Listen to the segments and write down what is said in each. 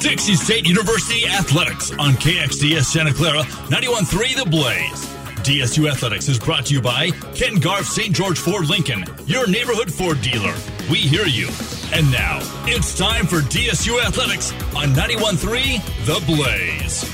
Dixie State University Athletics on KXDS Santa Clara 91.3 The Blaze. DSU Athletics is brought to you by Ken Garff St. George Ford Lincoln, your neighborhood Ford dealer. We hear you. And now, it's time for DSU Athletics on 91.3 The Blaze.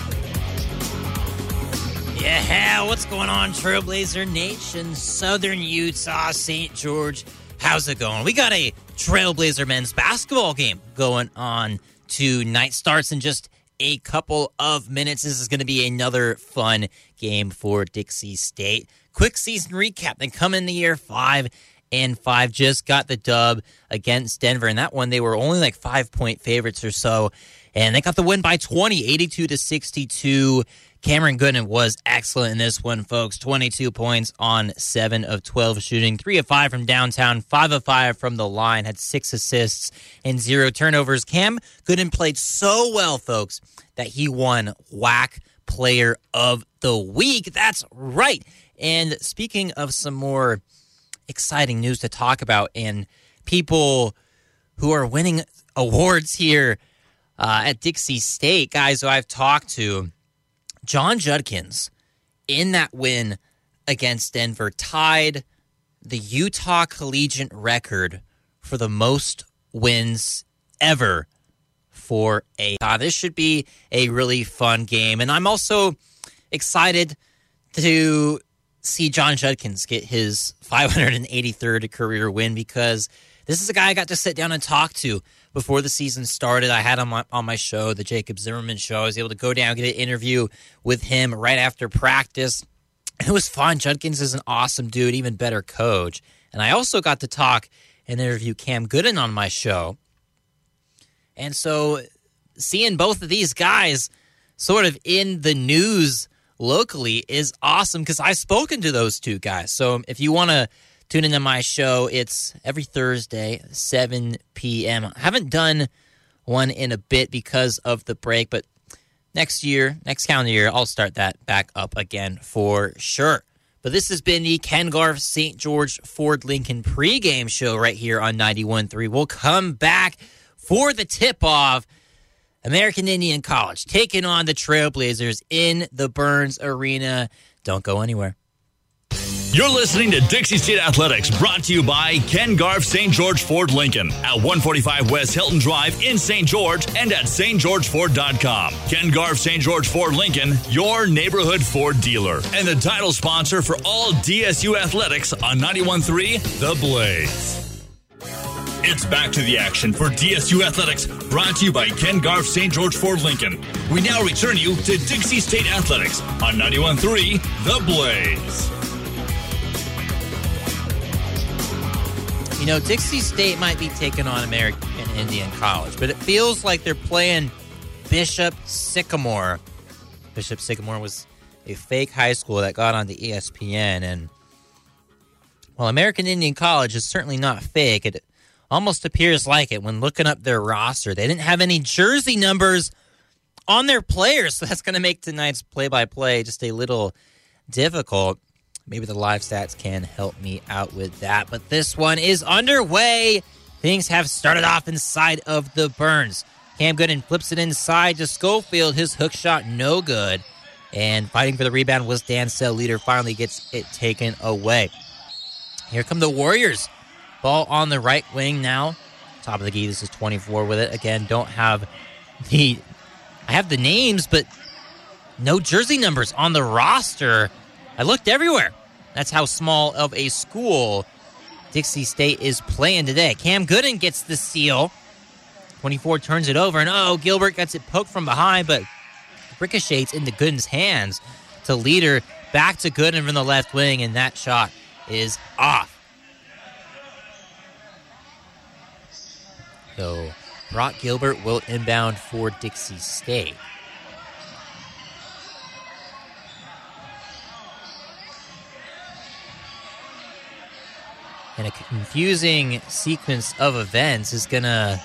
Yeah, what's going on, Trailblazer Nation, Southern Utah, St. George? How's it going? We got a Trailblazer men's basketball game going on tonight. Starts in just a couple of minutes. This is going to be another fun game for Dixie State. Quick season recap. They come in the year five and five. Just got the dub against Denver. And that one, they were only like five point favorites or so. And they got the win by 20, 82 to 62. Cameron Gooden was excellent in this one, folks. 22 points on 7 of 12 shooting, 3 of 5 from downtown, 5 of 5 from the line, had 6 assists and 0 turnovers. Cam Gooden played so well, folks, that he won WAC Player of the Week. That's right. And speaking of some more exciting news to talk about and people who are winning awards here uh, at Dixie State, guys who I've talked to, Jon Judkins in that win against Denver tied the Utah collegiate record for the most wins ever for a. Uh, this should be a really fun game, and I'm also excited to see Jon Judkins get his 583rd career win because this is a guy I got to sit down and talk to before the season started. I had him on my, on my show, the Jacob Zimmerman show. I was able to go down, get an interview with him right after practice. It was fun. Judkins is an awesome dude, even better coach. And I also got to talk and interview Cam Gooden on my show. And so seeing both of these guys sort of in the news locally is awesome because I've spoken to those two guys. So if you want to tune into my show, it's every Thursday, 7 p.m. I haven't done one in a bit because of the break, but next year, next calendar year, I'll start that back up again for sure. But this has been the Ken Garff St. George Ford Lincoln pregame show right here on 91.3. We'll come back for the tip off. American Indian College taking on the Trailblazers in the Burns Arena. Don't go anywhere. You're listening to Dixie State Athletics, brought to you by Ken Garff St. George Ford Lincoln at 145 West Hilton Drive in St. George and at stgeorgeford.com. Ken Garff St. George Ford Lincoln, your neighborhood Ford dealer, and the title sponsor for all DSU athletics on 91.3 The Blaze. It's back to the action for DSU Athletics, brought to you by Ken Garff St. George Ford Lincoln. We now return you to Dixie State Athletics on 91.3 The Blaze. You know, Dixie State might be taking on American Indian College, but it feels like they're playing Bishop Sycamore. Bishop Sycamore was a fake high school that got onto ESPN, and well, American Indian College is certainly not fake. It almost appears like it when looking up their roster. They didn't have any jersey numbers on their players, so that's going to make tonight's play-by-play just a little difficult. Maybe the live stats can help me out with that. But this one is underway. Things have started off inside of the Burns. Cam Gooden flips it inside to Schofield. His hook shot no good. And fighting for the rebound was Dan Sell. Leter finally gets it taken away. Here come the Warriors. Ball on the right wing now. Top of the key. This is 24 with it. Again, don't have the. I have the names, but no jersey numbers on the roster. I looked everywhere. That's how small of a school Dixie State is playing today. Cam Gooden gets the seal. 24 turns it over, and oh, Gilbert gets it poked from behind, but ricochets into Gooden's hands to Leter back to Gooden from the left wing, and that shot is off. So Brock Gilbert will inbound for Dixie State. And a confusing sequence of events is going to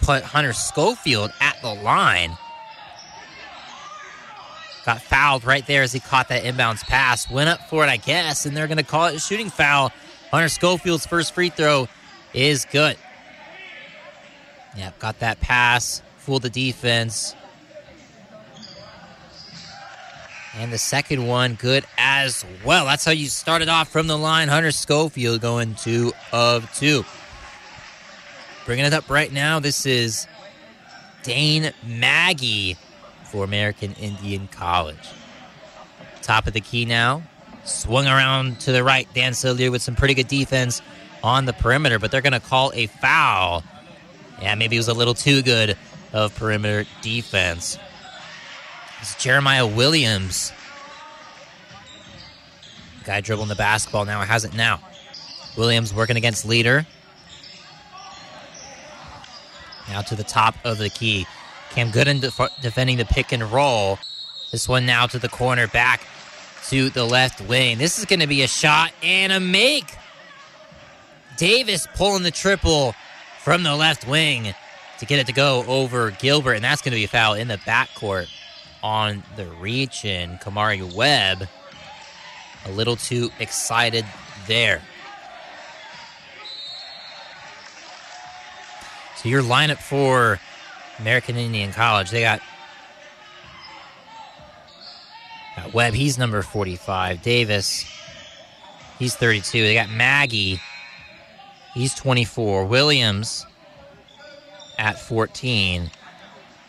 put Hunter Schofield at the line. Got fouled right there as he caught that inbounds pass. Went up for it, I guess, and they're going to call it a shooting foul. Hunter Schofield's first free throw is good. Yep, got that pass fool the defense. And the second one, good as well. That's how you started off from the line. Hunter Schofield going two of two. Bringing it up right now, this is Dane Maggie for American Indian College. Top of the key now. Swung around to the right. Dancell Leter with some pretty good defense on the perimeter, but they're going to call a foul. Yeah, maybe it was a little too good of perimeter defense. It's Jeremiah Williams. Guy dribbling the basketball now has it now. Williams working against Leter. Now to the top of the key. Cam Gooden def- defending the pick and roll. This one now to the corner back to the left wing. This is going to be a shot and a make. Davis pulling the triple from the left wing to get it to go over Gilbert, and that's going to be a foul in the backcourt on the reach. And Kamari Webb a little too excited there. So your lineup for American Indian College, they got, got Webb, he's number 45. Davis, he's 32. They got Maggie, he's 24. Williams at 14.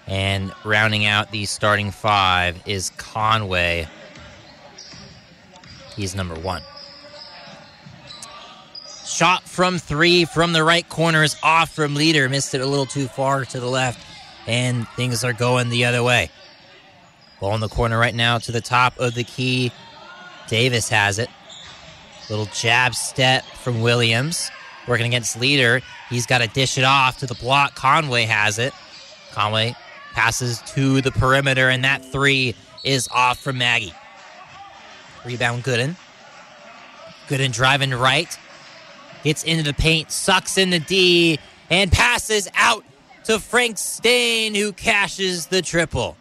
And rounding out the starting five is Conway. He's number one. Shot from three from the right corner is off from Leter. Missed it a little too far to the left, and things are going the other way. Ball in the corner right now to the top of the key. Davis has it. Little jab step from Williams. Working against Leter. He's got to dish it off to the block. Conway has it. Conway passes to the perimeter, and that three is off from Maggie. Rebound Gooden. Gooden driving right. Gets into the paint, sucks in the D, and passes out to Frank Staine, who cashes the triple.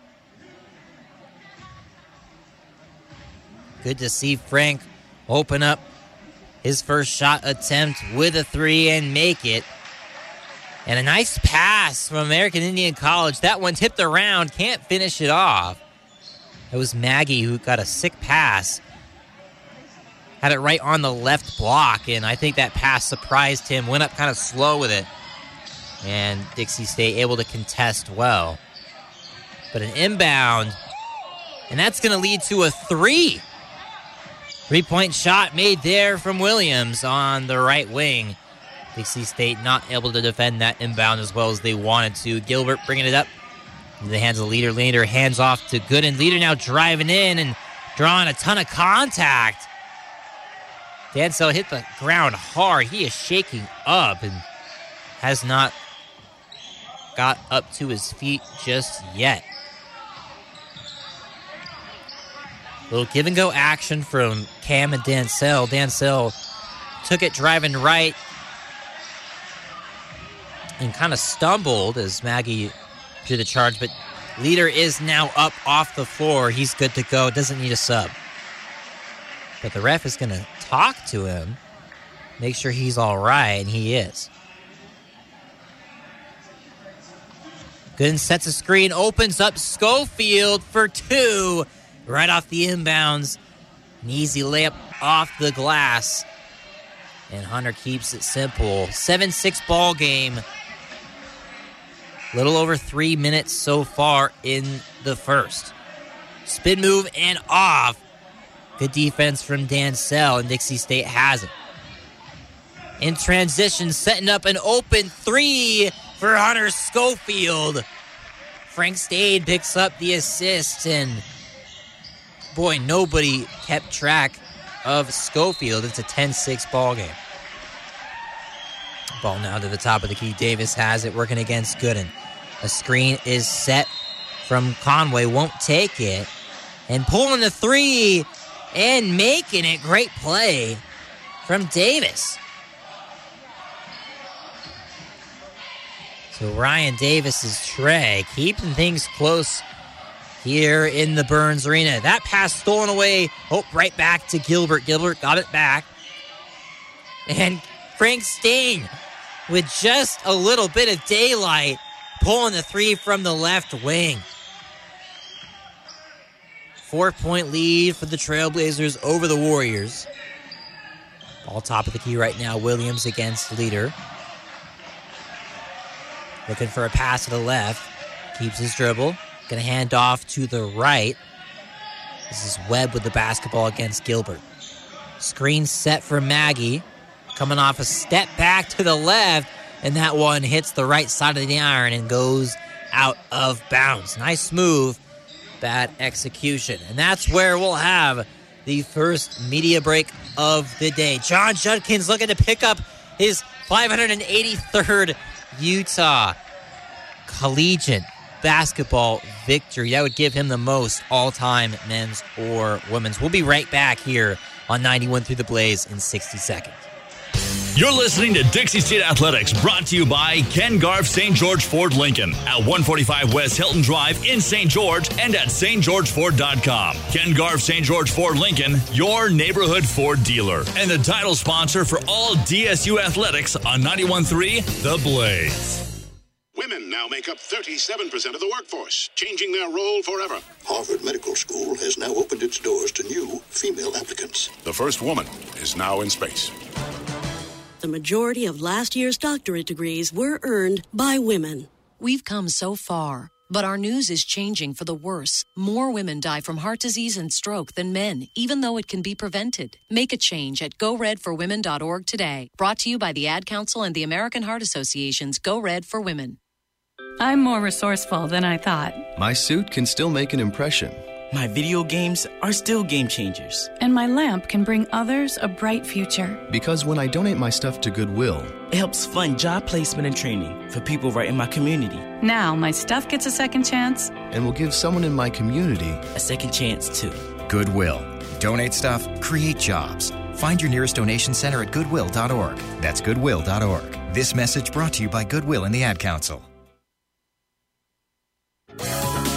Good to see Frank open up his first shot attempt with a three and make it. And a nice pass from American Indian College. That one tipped around, can't finish it off. It was Maggie who got a sick pass had it right on the left block, and I think that pass surprised him. Went up kind of slow with it, and Dixie State able to contest well. But an inbound, and that's going to lead to a three. Three point shot made there from Williams on the right wing. Dixie State not able to defend that inbound as well as they wanted to. Gilbert bringing it up into the hands of Leter. Leter hands off to Gooden. Leter now driving in and drawing a ton of contact. Dancell hit the ground hard. He is shaking up and has not got up to his feet just yet. Little give and go action from Cam and Dancell. Dancell took it driving right and kind of stumbled as Maggie drew the charge, but Leter is now up off the floor. He's good to go. Doesn't need a sub. But the ref is going to talk to him, make sure he's all right, and he is. Gooden sets a screen, opens up Schofield for two, right off the inbounds. An easy layup off the glass. And Hunter keeps it simple. 7 6 ball game. Little over three minutes so far in the first. Spin move and off. Good defense from Dancell, and Dixie State has it. In transition, setting up an open three for Hunter Schofield. Frank Staine picks up the assist, and boy, nobody kept track of Schofield. It's a 10 6 ball game. Ball now to the top of the key. Davis has it working against Gooden. A screen is set from Conway, won't take it. And pulling the three and making it. Great play from Davis. So Ryan Davis's Trey, keeping things close here in the Burns Arena. That pass stolen away. Oh, right back to Gilbert. Gilbert got it back. And Frank Staine with just a little bit of daylight pulling the three from the left wing. Four point lead for the Trailblazers over the Warriors. All top of the key right now. Williams against Leter. Looking for a pass to the left. Keeps his dribble. Gonna hand off to the right. This is Webb with the basketball against Gilbert. Screen set for Maggie. Coming off a step back to the left. And that one hits the right side of the iron and goes out of bounds. Nice move. Bad execution. And that's where we'll have the first media break of the day. Jon Judkins looking to pick up his 583rd Utah collegiate basketball victory. That would give him the most all time men's or women's. We'll be right back here on 91 Through the Blaze in 60 seconds. You're listening to Dixie State Athletics, brought to you by Ken Garff St. George Ford Lincoln at 145 West Hilton Drive in St. George and at stgeorgeford.com. Ken Garff St. George Ford Lincoln, your neighborhood Ford dealer, and the title sponsor for all DSU athletics on 91.3 The Blaze. Women now make up 37% of the workforce, changing their role forever. Harvard Medical School has now opened its doors to new female applicants. The first woman is now in space. The majority of last year's doctorate degrees were earned by women. We've come so far, but our news is changing for the worse. More women die from heart disease and stroke than men, even though it can be prevented. Make a change at goredforwomen.org today. Brought to you by the Ad Council and the American Heart Association's Go Red for Women. I'm more resourceful than I thought. My suit can still make an impression. My video games are still game changers. And my lamp can bring others a bright future. Because when I donate my stuff to Goodwill, it helps fund job placement and training for people right in my community. Now my stuff gets a second chance. And will give someone in my community a second chance too. Goodwill. Donate stuff, create jobs. Find your nearest donation center at goodwill.org. That's goodwill.org. This message brought to you by Goodwill and the Ad Council.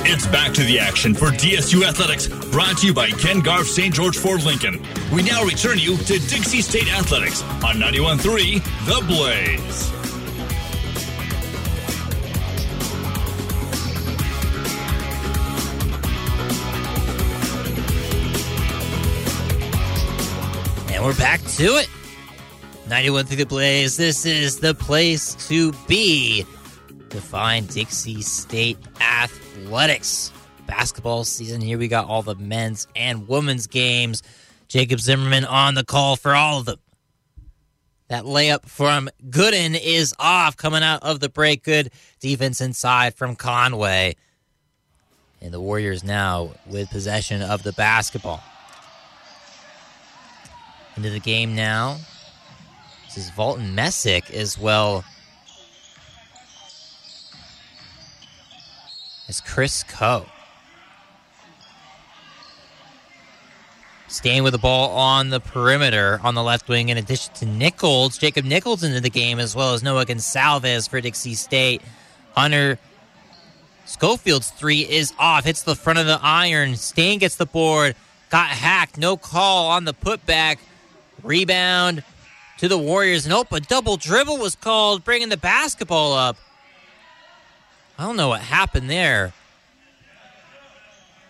It's back to the action for DSU Athletics, brought to you by Ken Garff St. George Ford Lincoln. We now return you to Dixie State Athletics on 91.3 The Blaze. And we're back to it. 91 through the Blaze. This is the place to be to find Dixie State athletics. Basketball season here. We got all the men's and women's games. Jacob Zimmerman on the call for all of them. That layup from Gooden is off coming out of the break. Good defense inside from Conway. And the Warriors now with possession of the basketball. Into the game now. This is Volton Messick as well as Chris Coe. Staying with the ball on the perimeter on the left wing, in addition to Nichols, Jacob Nichols into the game, as well as Noah Gonsalves for Dixie State. Hunter Schofield's three is off, hits the front of the iron. Staine gets the board, got hacked, no call on the putback. Rebound to the Warriors. Nope, a double dribble was called, bringing the basketball up. I don't know what happened there.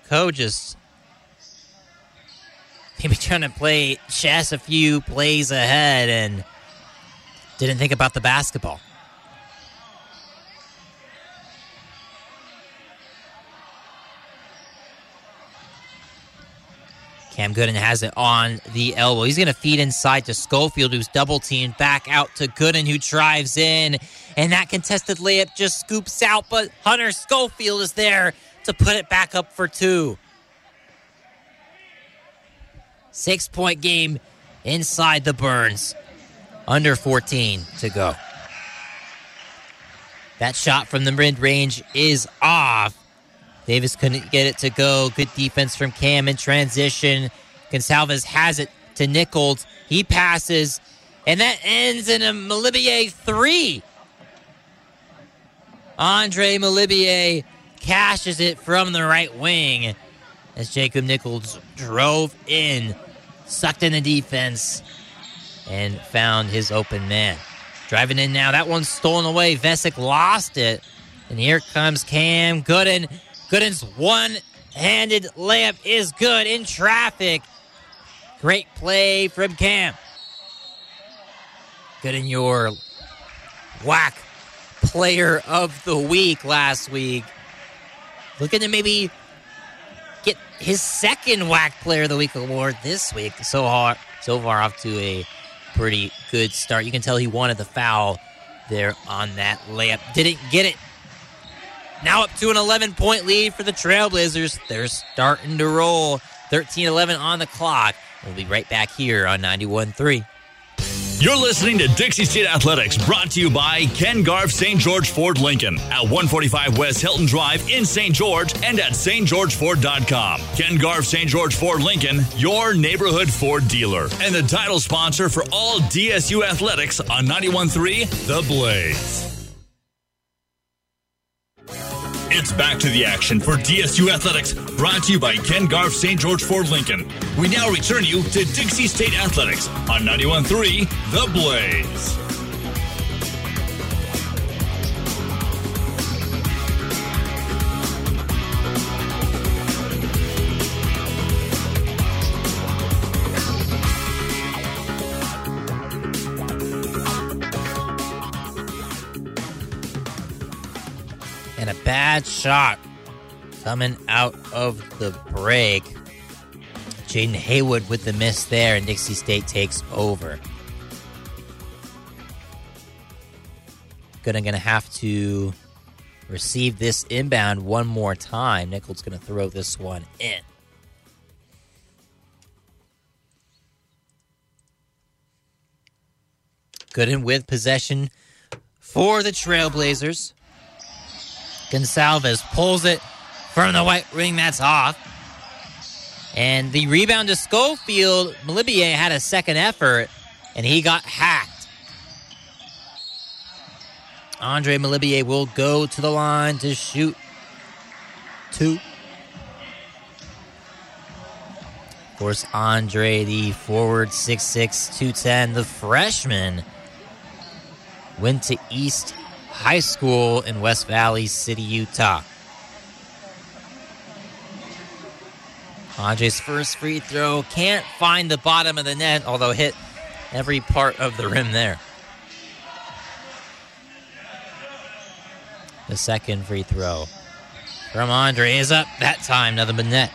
Coe just maybe trying to play chess a few plays ahead and didn't think about the basketball. Cam Gooden has it on the elbow. He's going to feed inside to Schofield, who's double teamed back out to Gooden, who drives in. And that contested layup just scoops out, but Hunter Schofield is there to put it back up for two. Six point game inside the Burns. Under 14 to go. That shot from the mid range is off. Davis couldn't get it to go. Good defense from Cam in transition. Gonsalves has it to Nichols. He passes, and that ends in a Malibier three. Andre Malibier cashes it from the right wing as Jacob Nichols drove in, sucked in the defense, and found his open man. Driving in now. That one's stolen away. Vesic lost it. And here comes Cam Gooden. Gooden's one handed layup is good in traffic. Great play from Cam. Gooden, your WAC player of the week last week. Looking to maybe get his second WAC player of the week award this week. So hard, so far off to a pretty good start. You can tell he wanted the foul there on that layup. Didn't get it. Now up to an 11 point lead for the Trailblazers. They're starting to roll. 13 11 on the clock. We'll be right back here on 91 3. You're listening to Dixie State Athletics, brought to you by Ken Garff St. George Ford Lincoln at 145 West Hilton Drive in St. George and at stgeorgeford.com. Ken Garff St. George Ford Lincoln, your neighborhood Ford dealer, and the title sponsor for all DSU athletics on 91.3 The Blaze. It's back to the action for DSU Athletics, brought to you by Ken Garff St. George Ford Lincoln. We now return you to Dixie State Athletics on 91.3 The Blaze. Bad shot coming out of the break. Jaden Haywood with the miss there, and Dixie State takes over. Gonna gonna have to receive this inbound one more time. Nichols gonna throw this one in. Gooden with possession for the Trailblazers. Gonsalves pulls it from the white ring. That's off. And the rebound to Schofield. Malibier had a second effort, and he got hacked. Andre Malibier will go to the line to shoot two. Of course, Andre, the forward, 6'6, 210, the freshman, went to East High School in West Valley City, Utah. Andre's first free throw can't find the bottom of the net, although hit every part of the rim there. The second free throw from Andre is up that time, nothing but net.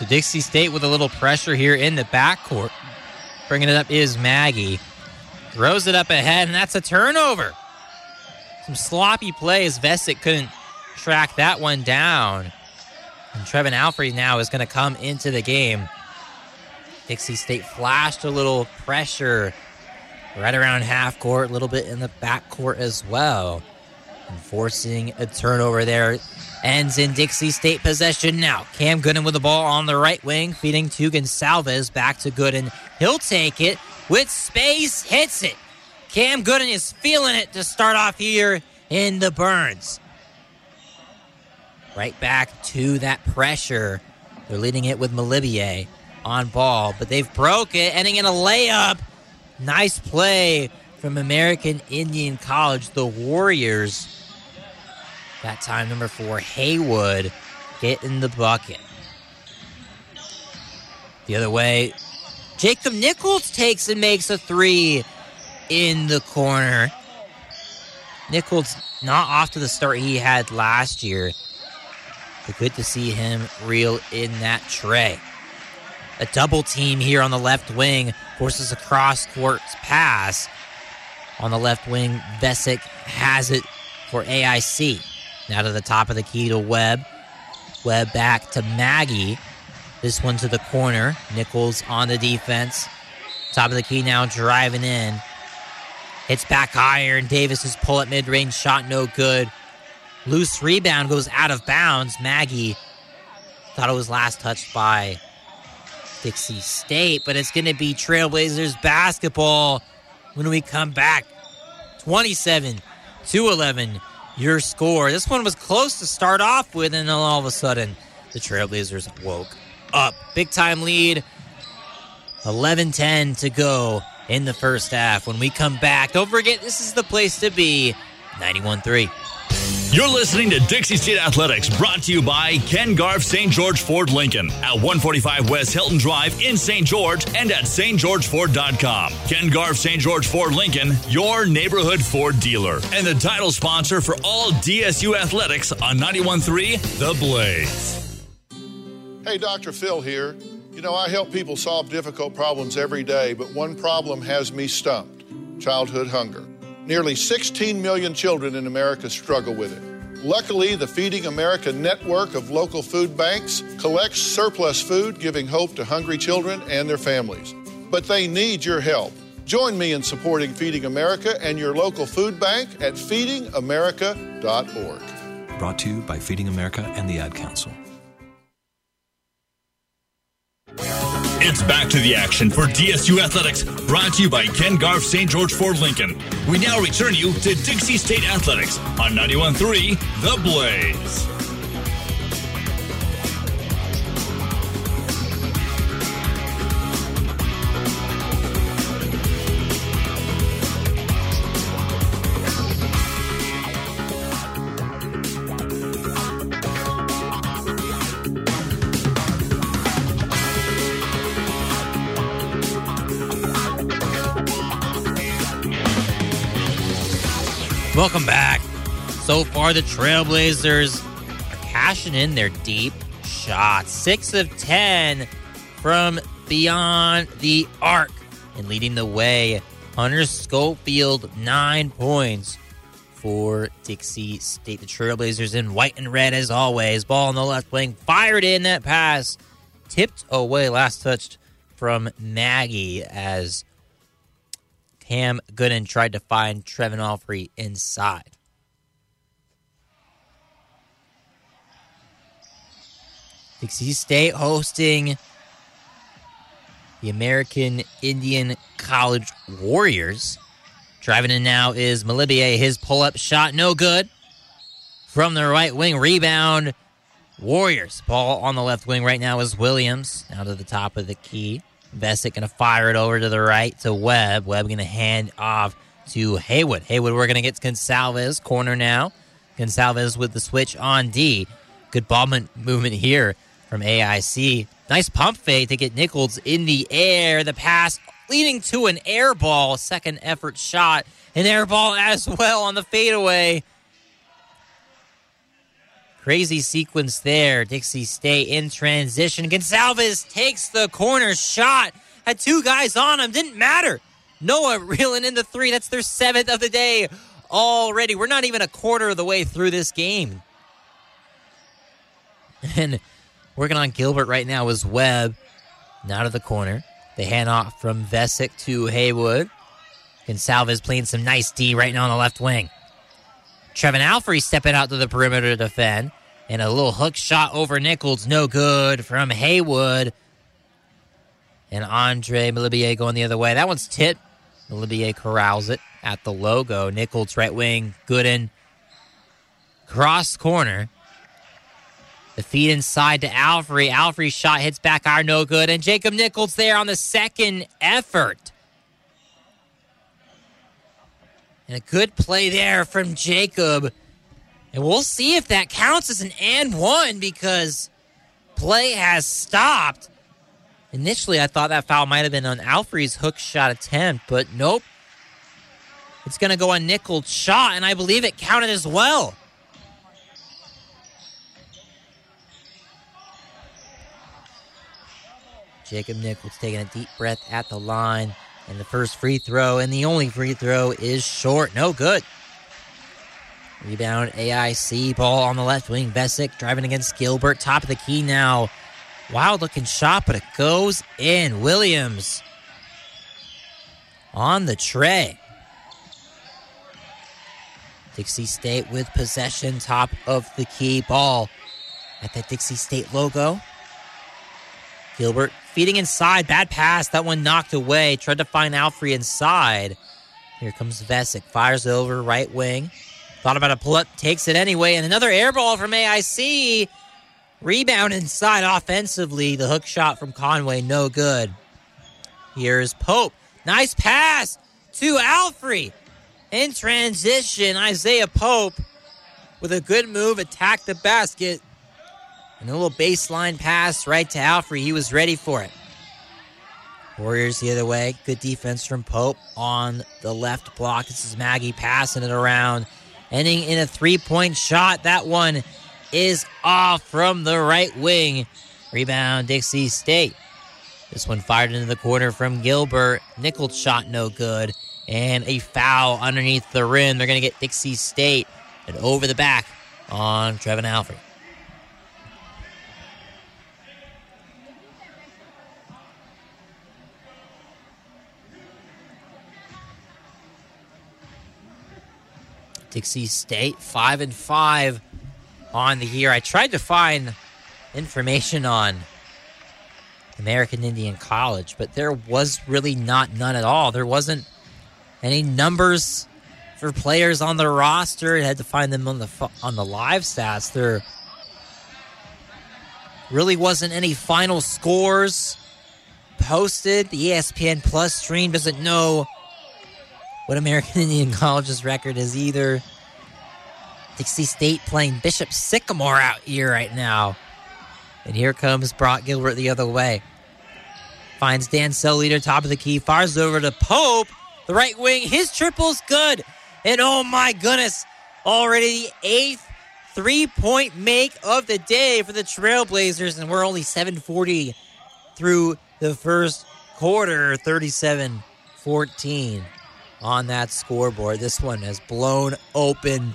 So Dixie State with a little pressure here in the backcourt. Bringing it up is Maggie. Throws it up ahead, and that's a turnover. Some sloppy plays. Vesic couldn't track that one down. And Trevin Alfrey now is going to come into the game. Dixie State flashed a little pressure right around half court, a little bit in the back court as well. And forcing a turnover there ends in Dixie State possession now. Cam Gooden with the ball on the right wing, feeding to Gonsalves. Back to Gooden. He'll take it with space, hits it. Cam Gooden is feeling it to start off here in the Burns. Right back to that pressure. They're leading it with Malibier on ball, but they've broke it, ending in a layup. Nice play from American Indian College, the Warriors. That time, number four, Haywood, get in the bucket. The other way, Jacob Nichols takes and makes a three in the corner. Nichols not off to the start he had last year, but good to see him reel in that tray. A double team here on the left wing forces a cross court pass. On the left wing, Vesic has it for AIC. Now to the top of the key to Webb. Webb back to Maggie. This one to the corner. Nichols on the defense. Top of the key now driving in. Hits back higher, and Davis's pull up mid range shot no good. Loose rebound goes out of bounds. Maggie thought it was last touched by Dixie State, but it's going to be Trailblazers basketball when we come back. 27 to 11, your score. This one was close to start off with, and then all of a sudden, the Trailblazers woke up. Big time lead. 11 10 to go in the first half. When we come back, don't forget this is the place to be 91 3. You're listening to Dixie State Athletics, brought to you by Ken Garff St. George Ford Lincoln at 145 West Hilton Drive in St. George and at stgeorgeford.com. Ken Garff St. George Ford Lincoln, your neighborhood Ford dealer, and the title sponsor for all DSU athletics on 91.3 The Blaze. Hey, Dr. Phil here. You know, I help people solve difficult problems every day, but one problem has me stumped childhood hunger. Nearly 16 million children in America struggle with it. Luckily, the Feeding America network of local food banks collects surplus food, giving hope to hungry children and their families. But they need your help. Join me in supporting Feeding America and your local food bank at feedingamerica.org. Brought to you by Feeding America and the Ad Council. It's back to the action for DSU Athletics, brought to you by Ken Garff St. George Ford Lincoln. We now return you to Dixie State Athletics on 91.3 The Blaze. Welcome back. So far, the Trailblazers are cashing in their deep shots. Six of 10 from beyond the arc and leading the way. Hunter Schofield, nine points for Dixie State. The Trailblazers in white and red as always. Ball on the left wing, fired in that pass, tipped away. Last touched from Maggie as Cam Gooden tried to find Trevin Alfrey inside. Dixie State hosting the American Indian College Warriors. Driving in now is Malibier. His pull up shot, no good. From the right wing, rebound. Warriors. Ball on the left wing right now is Williams. Now to the top of the key. Vesic going to fire it over to the right to Webb. Webb going to hand off to Haywood. Haywood, we're going to get Gonsalves. Corner now. Gonsalves with the switch on D. Good ball movement here from AIC. Nice pump fake to get Nichols in the air. The pass leading to an air ball. Second effort shot. An air ball as well on the fadeaway. Crazy sequence there. Dixie stay in transition. Gonsalves takes the corner shot. Had two guys on him. Didn't matter. Noah reeling in the three. That's their seventh of the day already. We're not even a quarter of the way through this game. And working on Gilbert right now is Webb. Not of the corner. They hand off from Vesic to Haywood. Gonsalves playing some nice D right now on the left wing. Trevin Alfrey stepping out to the perimeter to defend. And a little hook shot over Nichols, no good from Haywood. And Andre Malibier going the other way. That one's tit. Malibier corrals it at the logo. Nichols right wing, Gooden. Cross corner. The feed inside to Alfrey. Alfrey shot hits back iron, no good. And Jacob Nichols there on the second effort. And a good play there from Jacob. And we'll see if that counts as an and one because play has stopped. Initially, I thought that foul might have been on Alfrey's hook shot attempt, but nope. It's going to go on Nichols' shot, and I believe it counted as well. Jacob Nichols taking a deep breath at the line. And the first free throw, and the only free throw is short. No good. Rebound AIC. Ball on the left wing. Vesic driving against Gilbert. Top of the key now. Wild looking shot, but it goes in. Williams on the tray. Dixie State with possession. Top of the key. Ball at the Dixie State logo. Gilbert feeding inside. Bad pass. That one knocked away. Tried to find Alfrey inside. Here comes Vesic. Fires over right wing. Thought about a pull up. Takes it anyway. And another air ball from AIC. Rebound inside offensively. The hook shot from Conway. No good. Here's Pope. Nice pass to Alfrey. In transition, Isaiah Pope with a good move, attacked the basket. And a little baseline pass right to Alfrey. He was ready for it. Warriors the other way. Good defense from Pope on the left block. This is Maggie passing it around, ending in a three point shot. That one is off from the right wing. Rebound, Dixie State. This one fired into the corner from Gilbert. Nickel shot no good. And a foul underneath the rim. They're going to get Dixie State and over the back on Trevin Alfrey. Dixie State five and five on the year. I tried to find information on American Indian College, but there was really not none at all. There wasn't any numbers for players on the roster. I had to find them on the on the live stats. There really wasn't any final scores posted. The ESPN Plus stream doesn't know what American Indian College's record is either. Dixie State playing Bishop Sycamore out here right now. And here comes Brock Gilbert the other way. Finds Dan Leter top of the key, fires over to Pope, the right wing. His triple's good. And oh my goodness, already the eighth three point make of the day for the Trailblazers. And we're only 740 through the first quarter, 37 14 on that scoreboard. This one has blown open.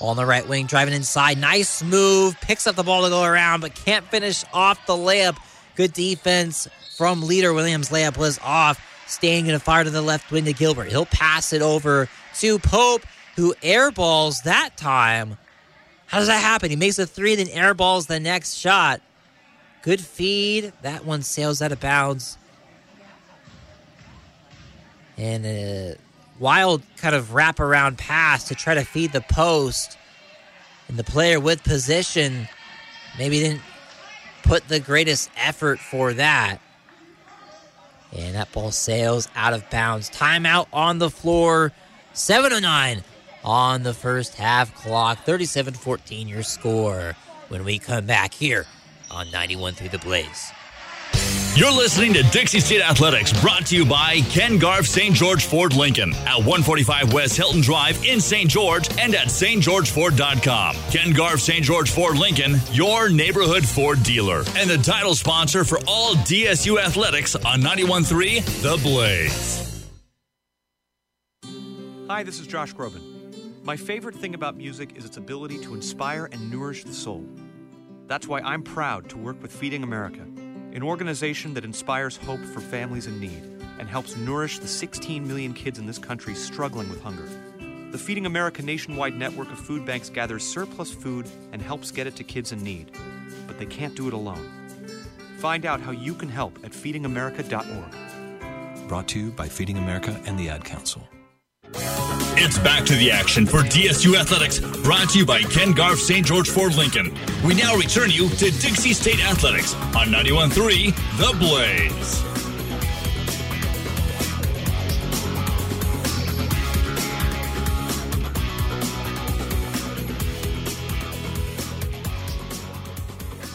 On the right wing, driving inside. Nice move. Picks up the ball to go around, but can't finish off the layup. Good defense from Leter Williams. Layup was off. Staying in a fire to the left wing to Gilbert. He'll pass it over to Pope, who airballs that time. How does that happen? He makes a three, then airballs the next shot. Good feed. That one sails out of bounds. And a wild kind of wraparound pass to try to feed the post. And the player with position maybe didn't put the greatest effort for that. And that ball sails out of bounds. Timeout on the floor. 709 on the first half clock. 37 14 your score when we come back here on 91 through the Blaze. You're listening to Dixie State Athletics, brought to you by Ken Garff St. George Ford Lincoln at 145 West Hilton Drive in St. George and at stgeorgeford.com. Ken Garff St. George Ford Lincoln, your neighborhood Ford dealer, and the title sponsor for all DSU athletics on 91.3 The Blaze. Hi, this is Josh Groban. My favorite thing about music is its ability to inspire and nourish the soul. That's why I'm proud to work with Feeding America an organization that inspires hope for families in need and helps nourish the 16 million kids in this country struggling with hunger. The Feeding America nationwide network of food banks gathers surplus food and helps get it to kids in need, but they can't do it alone. Find out how you can help at feedingamerica.org. Brought to you by Feeding America and the Ad Council. It's back to the action for DSU Athletics, brought to you by Ken Garff St. George Ford Lincoln. We now return you to Dixie State Athletics on 91.3 The Blaze.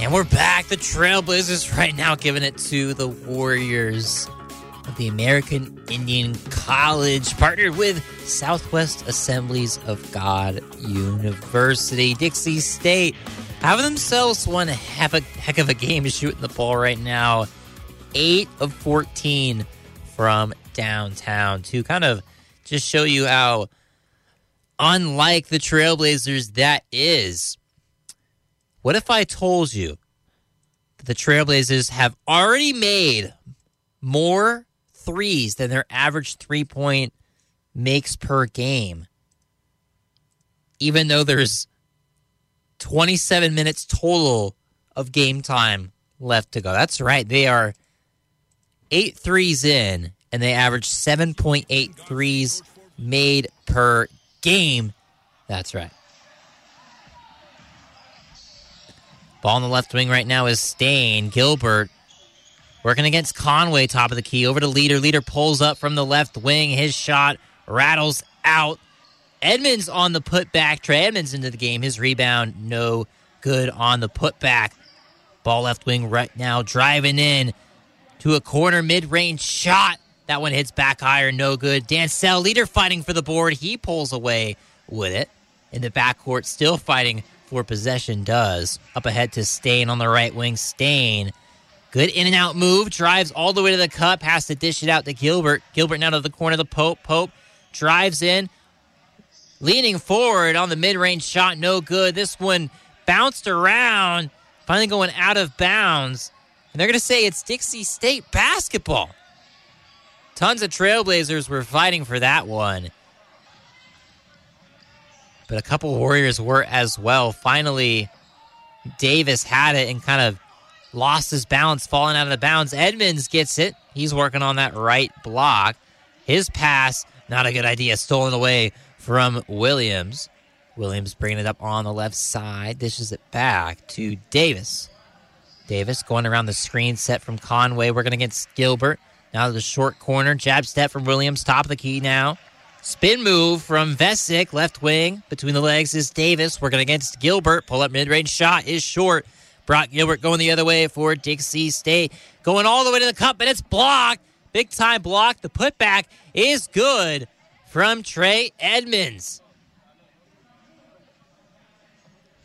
And we're back. The Trailblazers right now giving it to the Warriors the American Indian College, partnered with Southwest Assemblies of God University. Dixie State having themselves one half a heck of a game shooting the ball right now. 8 of 14 from downtown to kind of just show you how unlike the Trailblazers that is. What if I told you that the Trailblazers have already made more threes than their average three point makes per game, even though there's 27 minutes total of game time left to go. That's right. They are eight threes in, and they average 7.8 threes made per game. That's right. Ball on the left wing right now is Staine. Gilbert Working against Conway, top of the key. Over to Leter. Leter pulls up from the left wing. His shot rattles out. Edmonds on the putback. Trey Edmonds into the game. His rebound, no good on the putback. Ball left wing right now, driving in to a corner mid range shot. That one hits back higher, no good. Dancell, Leter fighting for the board. He pulls away with it. In the backcourt, still fighting for possession, does. Up ahead to Staine on the right wing. Staine Good in and out move. Drives all the way to the cup. Has to dish it out to Gilbert. Gilbert now to the corner of the Pope. Pope drives in. Leaning forward on the mid range shot. No good. This one bounced around. Finally going out of bounds. And they're going to say it's Dixie State basketball. Tons of Trailblazers were fighting for that one. But a couple Warriors were as well. Finally, Davis had it and kind of lost his balance, falling out of the bounds. Edmonds gets it. He's working on that right block. His pass, not a good idea, stolen away from Williams. Williams bringing it up on the left side, dishes it back to Davis. Davis going around the screen set from Conway, We're working against Gilbert. Now to the short corner, jab step from Williams, top of the key now. Spin move from Vesic, left wing. Between the legs is Davis, working against Gilbert. Pull up mid range shot is short. Brock Gilbert going the other way for Dixie State. Going all the way to the cup, and it's blocked. Big time block. The putback is good from Trey Edmonds.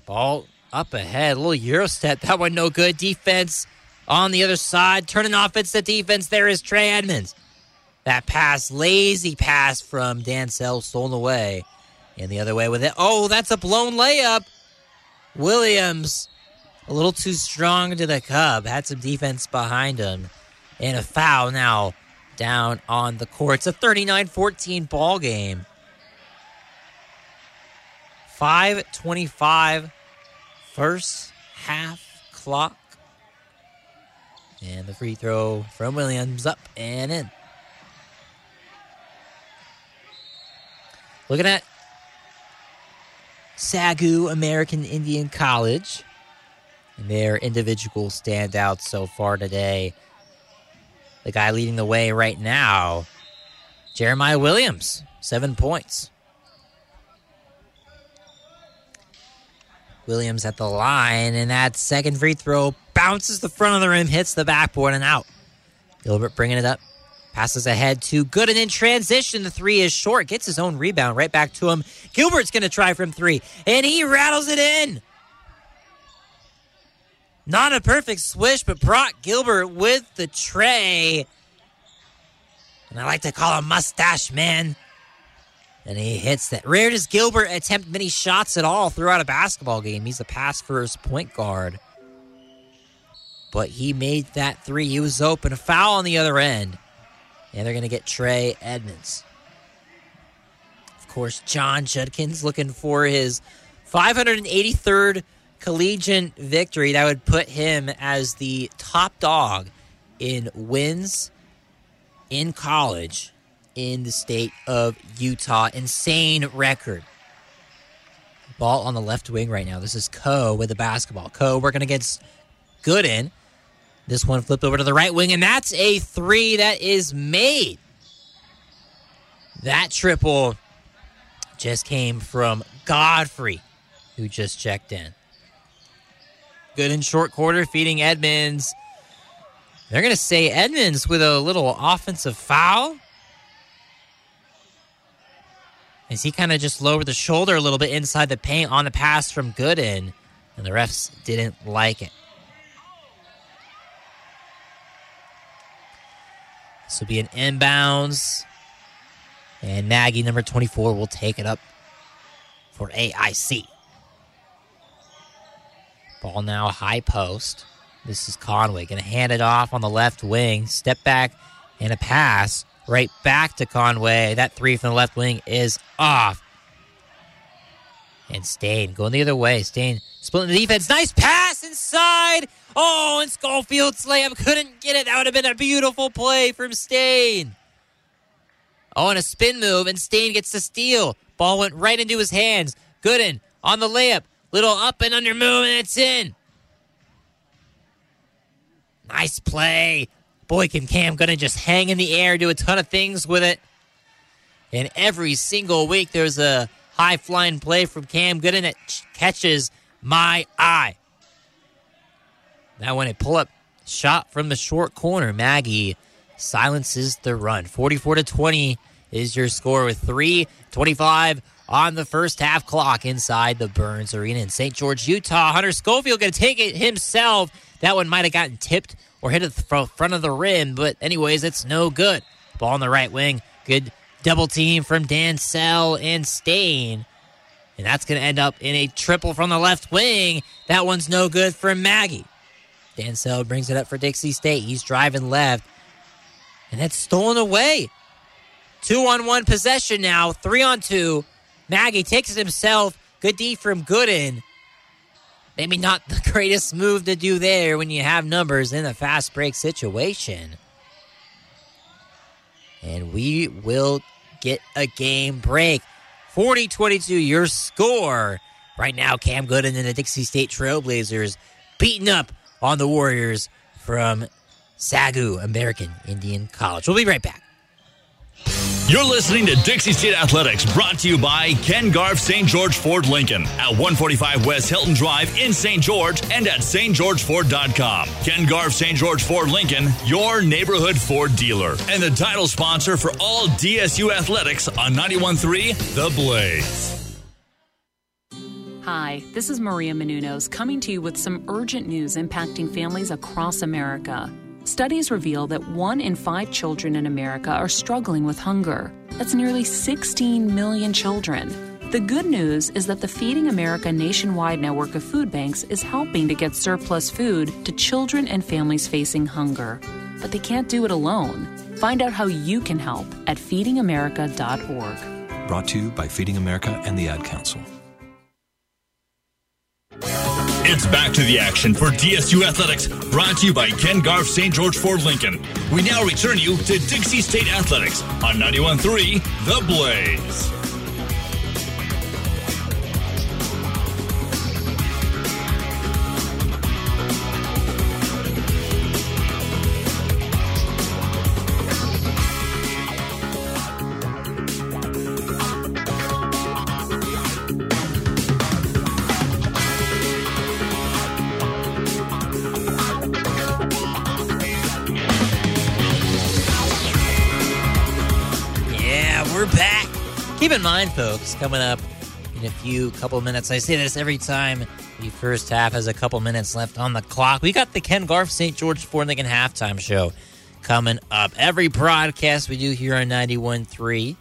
Ball up ahead. A little Euro step. That one no good. Defense on the other side. Turning offense to defense. There is Trey Edmonds. That pass, lazy pass from Dancell, stolen away. And the other way with it. Oh, that's a blown layup. Williams a little too strong to the Cub. Had some defense behind him. And a foul now down on the court. It's a 39 14 ball game. 525 first half clock. And the free throw from Williams up and in. Looking at Sagu American Indian College their individual standouts so far today. The guy leading the way right now, Jeremiah Williams, seven points. Williams at the line, and that second free throw bounces the front of the rim, hits the backboard, and out. Gilbert bringing it up, passes ahead to Gooden in transition. The three is short, gets his own rebound right back to him. Gilbert's going to try from three, and he rattles it in. Not a perfect swish, but Brock Gilbert with the trey. And I like to call him Mustache Man. And he hits that. Rare does Gilbert attempt many shots at all throughout a basketball game. He's a pass first point guard. But he made that three. He was open. A foul on the other end. And they're going to get Trey Edmonds. Of course, Jon Judkins looking for his 583rd collegiate victory, that would put him as the top dog in wins in college in the state of Utah. Insane record. Ball on the left wing right now. This is Coe with the basketball. Coe working against Gooden. This one flipped over to the right wing, and that's a three that is made. That triple just came from Godfrey, who just checked in. Gooden short quarter, feeding Edmonds. They're going to say Edmonds with a little offensive foul. As he kind of just lowered the shoulder a little bit inside the paint on the pass from Gooden, and the refs didn't like it. This will be an inbounds. And Nagy, number 24, will take it up for AIC. Ball now high post. This is Conway going to hand it off on the left wing. Step back and a pass right back to Conway. That three from the left wing is off. And Staine going the other way. Staine splitting the defense. Nice pass inside. Oh, and Schofield's layup couldn't get it. That would have been a beautiful play from Staine. Oh, and a spin move, and Staine gets the steal. Ball went right into his hands. Gooden on the layup. Little up and under move, and it's in. Nice play Boy, can Cam Gooden just hang in the air, do a ton of things with it. And every single week, there's a high flying play from Cam Gooden that catches my eye. Now, when a pull up shot from the short corner, Maggie silences the run. 44 to 20 is your score with 325 on the first half clock inside the Burns Arena in St. George, Utah. Hunter Schofield going to take it himself. That one might have gotten tipped or hit the front of the rim, but anyways, it's no good. Ball on the right wing. Good double team from Dancell and Staine. And that's going to end up in a triple from the left wing. That one's no good for Maggie. Dancell brings it up for Dixie State. He's driving left. And that's stolen away. Two on one possession now. Three on two. Maggie takes it himself. Good D from Gooden. Maybe not the greatest move to do there when you have numbers in a fast break situation. And we will get a game break. 40 22, your score. Right now, Cam Gooden and the Dixie State Trailblazers beating up on the Warriors from Sagu American Indian College. We'll be right back. You're listening to Dixie State Athletics, brought to you by Ken Garff St. George Ford Lincoln at 145 West Hilton Drive in St. George and at stgeorgeford.com. Ken Garff St. George Ford Lincoln, your neighborhood Ford dealer, and the title sponsor for all DSU athletics on 91.3 The Blaze. Hi, this is Maria Menounos coming to you with some urgent news impacting families across America. Studies reveal that one in five children in America are struggling with hunger. That's nearly 16 million children. The good news is that the Feeding America nationwide network of food banks is helping to get surplus food to children and families facing hunger. But they can't do it alone. Find out how you can help at feedingamerica.org. Brought to you by Feeding America and the Ad Council. It's back to the action for DSU Athletics, brought to you by Ken Garff St. George Ford Lincoln. We now return you to Dixie State Athletics on 91.3 The Blaze. Mind, folks, coming up in a few couple minutes, I say this every time the first half has a couple minutes left on the clock. We got the Ken Garff St. George Lincoln halftime show coming up. Every broadcast we do here on 91.3.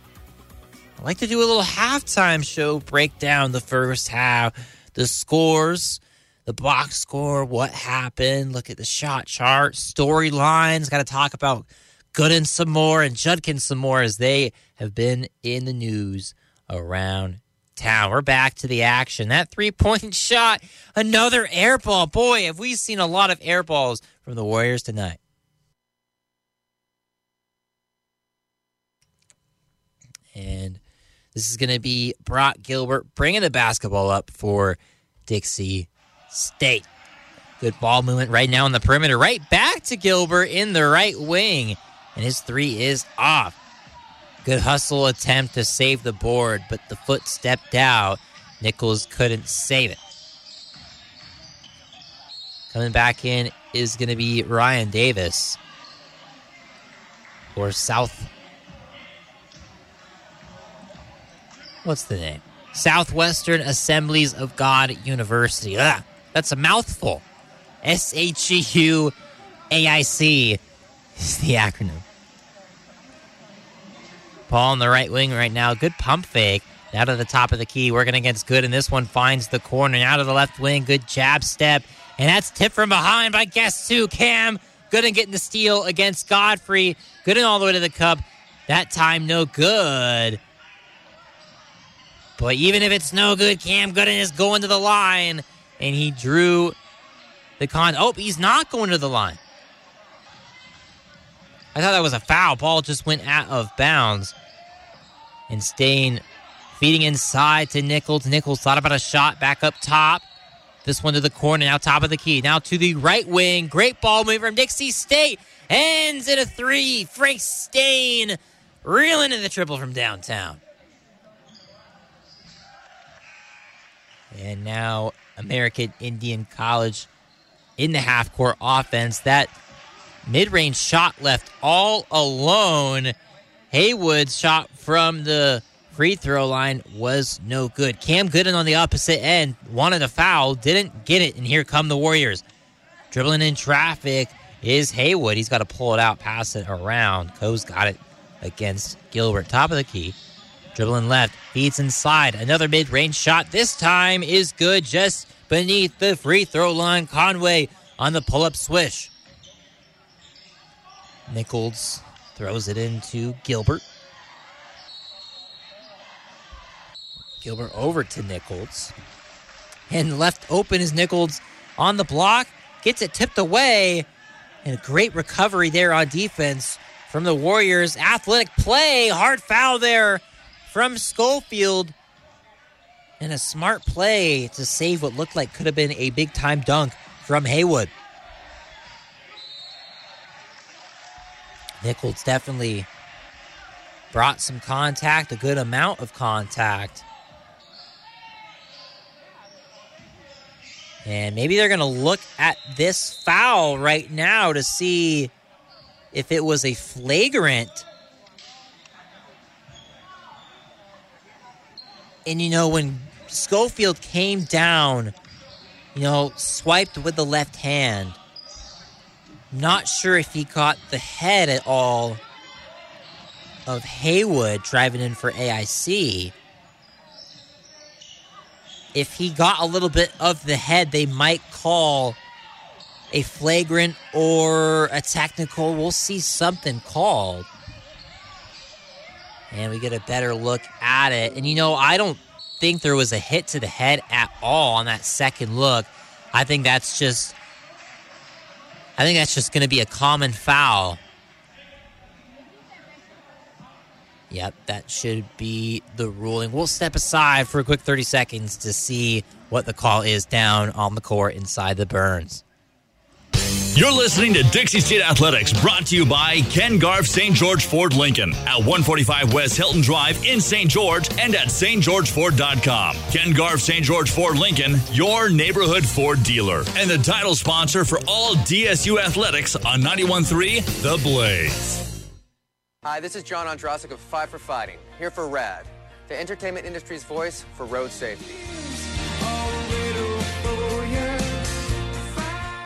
I like to do a little halftime show, break down the first half, the scores, the box score, what happened, look at the shot chart, storylines, got to talk about Gooden some more and Judkins some more as they have been in the news around town. We're back to the action. That three point shot, another air ball. Boy, have we seen a lot of air balls from the Warriors tonight. And this is going to be Brock Gilbert bringing the basketball up for Dixie State. Good ball movement right now on the perimeter. Right back to Gilbert in the right wing and his three is off. Good hustle attempt to save the board, but the foot stepped out. Nichols couldn't save it. Coming back in is going to be Ryan Davis or South. What's the name? Southwestern Assemblies of God University. Ugh, that's a mouthful. S H E U A I C is the acronym. Paul on the right wing right now. Good pump fake. Out of the top of the key, working against Good, and this one finds the corner. Out of the left wing, good jab step, and that's tipped from behind by guess who? Cam Gooden getting the steal against Godfrey. Gooden all the way to the cup. That time, no good. But even if it's no good, Cam Gooden is going to the line, and he drew the con. Oh, he's not going to the line. I thought that was a foul. Ball just went out of bounds. And Staine feeding inside to Nichols. Nichols thought about a shot back up top. This one to the corner, now top of the key. Now to the right wing. Great ball move from Dixie State. Ends in a three. Frank Staine reeling in the triple from downtown. And now American Indian College in the half court offense. That mid range shot left all alone. Haywood's shot from the free throw line was no good. Cam Gooden on the opposite end wanted a foul, didn't get it, and here come the Warriors. Dribbling in traffic is Haywood. He's got to pull it out, pass it around. Coe's got it against Gilbert. Top of the key. Dribbling left, feeds inside. Another mid range shot. This time is good just beneath the free throw line. Conway on the pull up swish. Nichols throws it into Gilbert. Gilbert over to Nichols. And left open is Nichols on the block. Gets it tipped away. And a great recovery there on defense from the Warriors. Athletic play. Hard foul there from Schofield. And a smart play to save what looked like could have been a big time dunk from Haywood. Nichols definitely brought some contact, a good amount of contact. And maybe they're going to look at this foul right now to see if it was a flagrant. And you know, when Schofield came down, you know, swiped with the left hand, not sure if he caught the head at all of Haywood driving in for AIC if he got a little bit of the head, they might call a flagrant or a technical. We'll see something called. And we get a better look at it. And you know, I don't think there was a hit to the head at all on that second look. I think that's just I think that's just going to be a common foul. Yep, that should be the ruling. We'll step aside for a quick 30 seconds to see what the call is down on the court inside the Burns. You're listening to Dixie State Athletics, brought to you by Ken Garff St. George Ford Lincoln at 145 West Hilton Drive in St. George and at stgeorgeford.com. Ken Garff St. George Ford Lincoln, your neighborhood Ford dealer, and the title sponsor for all DSU athletics on 91.3 The Blaze. Hi, this is John Ondrasik of Five for Fighting, here for RAD, the entertainment industry's voice for road safety.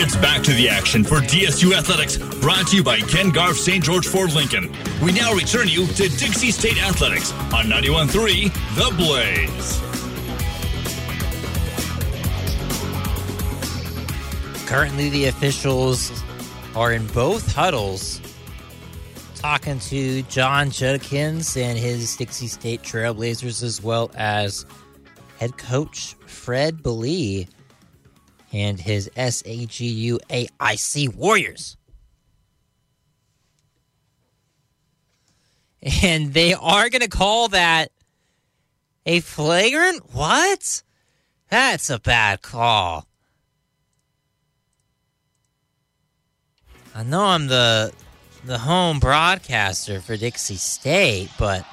It's back to the action for DSU Athletics, brought to you by Ken Garff St. George Ford Lincoln. We now return you to Dixie State Athletics on 91.3 The Blaze. Currently, the officials are in both huddles talking to Jon Judkins and his Dixie State Trailblazers, as well as head coach Fred Belee and his SAGUAIC Warriors. And they are going to call that a flagrant? What? That's a bad call. I know I'm the the home broadcaster for Dixie State, but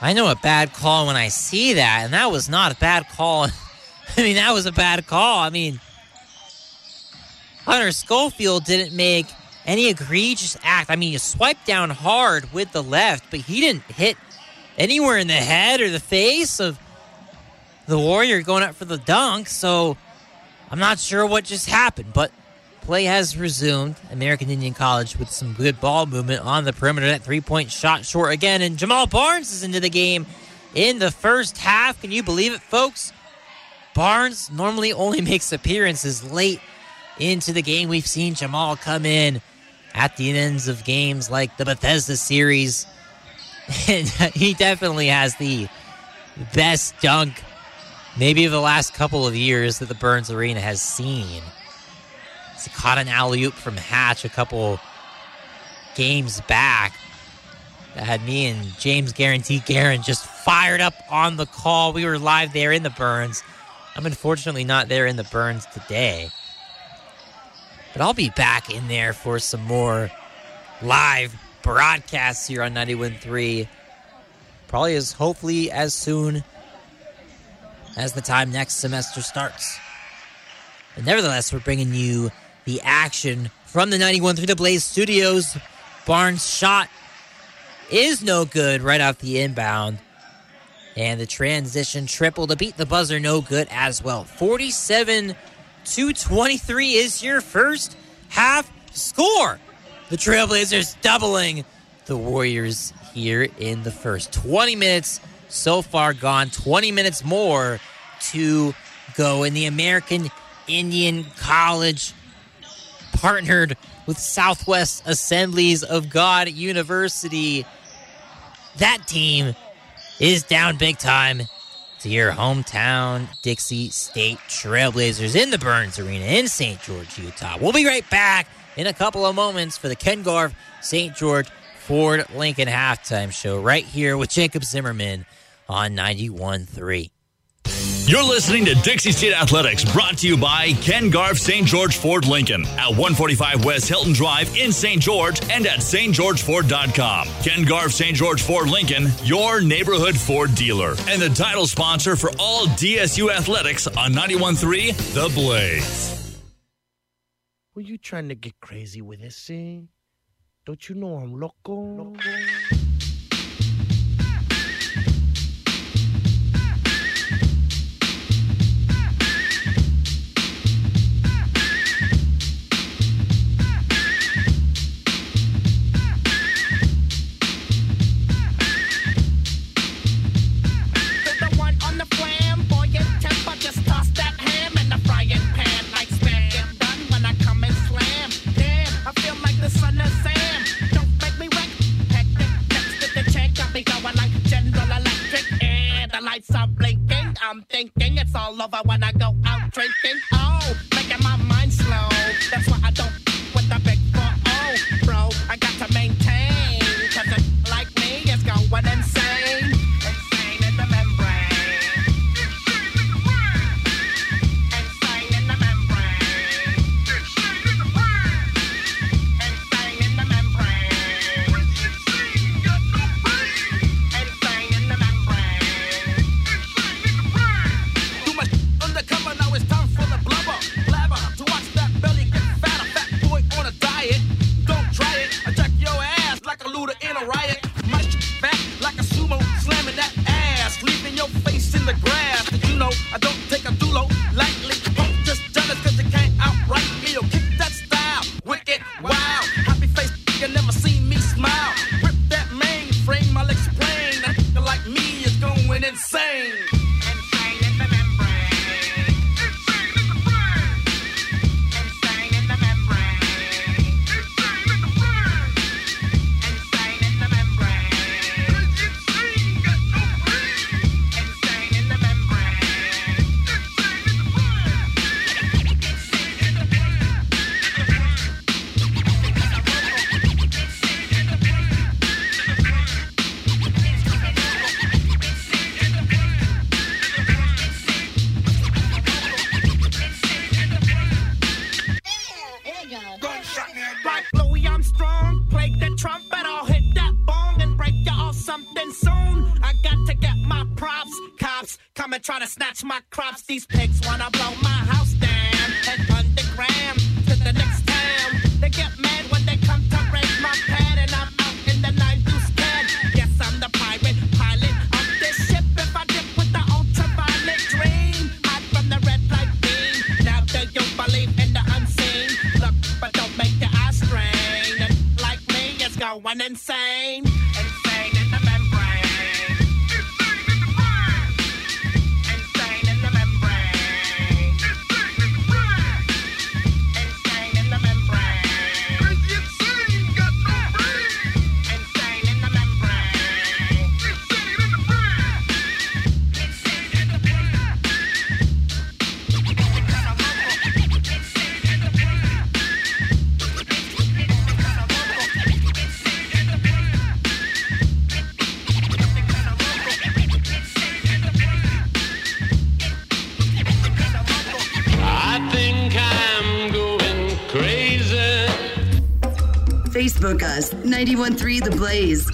I know a bad call when I see that, and that was not a bad call I mean, that was a bad call. I mean, Hunter Schofield didn't make any egregious act. I mean, he swiped down hard with the left, but he didn't hit anywhere in the head or the face of the Warrior going up for the dunk. So I'm not sure what just happened, but play has resumed. American Indian College with some good ball movement on the perimeter. That three point shot short again, and Jamal Barnes is into the game in the first half. Can you believe it, folks? Barnes normally only makes appearances late into the game. We've seen Jamal come in at the ends of games like the Bethesda series. And he definitely has the best dunk maybe of the last couple of years that the Burns Arena has seen. He caught an alley oop from Hatch a couple games back that had me and James Guarantee Garen just fired up on the call. We were live there in the Burns. I'm unfortunately not there in the Burns today. But I'll be back in there for some more live broadcasts here on 91.3. Probably as hopefully as soon as the time next semester starts. But nevertheless, we're bringing you the action from the 91.3 The Blaze Studios. Barnes' shot is no good right off the inbound. And the transition triple to beat the buzzer no good as well. 47 to 23 is your first half score. The Trailblazers doubling the Warriors here in the first 20 minutes so far gone. 20 minutes more to go in the American Indian College partnered with Southwest Assemblies of God University. That team is down big time to your hometown Dixie State Trailblazers in the Burns Arena in St. George, Utah. We'll be right back in a couple of moments for the Ken Garff St. George Ford Lincoln halftime show right here with Jacob Zimmerman on 91.3. You're listening to Dixie State Athletics, brought to you by Ken Garff St. George Ford Lincoln at 145 West Hilton Drive in St. George and at stgeorgeford.com. Ken Garff St. George Ford Lincoln, your neighborhood Ford dealer, and the title sponsor for all DSU athletics on 91.3 The Blaze. Were you trying to get crazy with eh? this thing? Don't you know I'm loco? loco? I'm thinking it's all over when I go out drinking. Oh, Us, 913 The Blaze.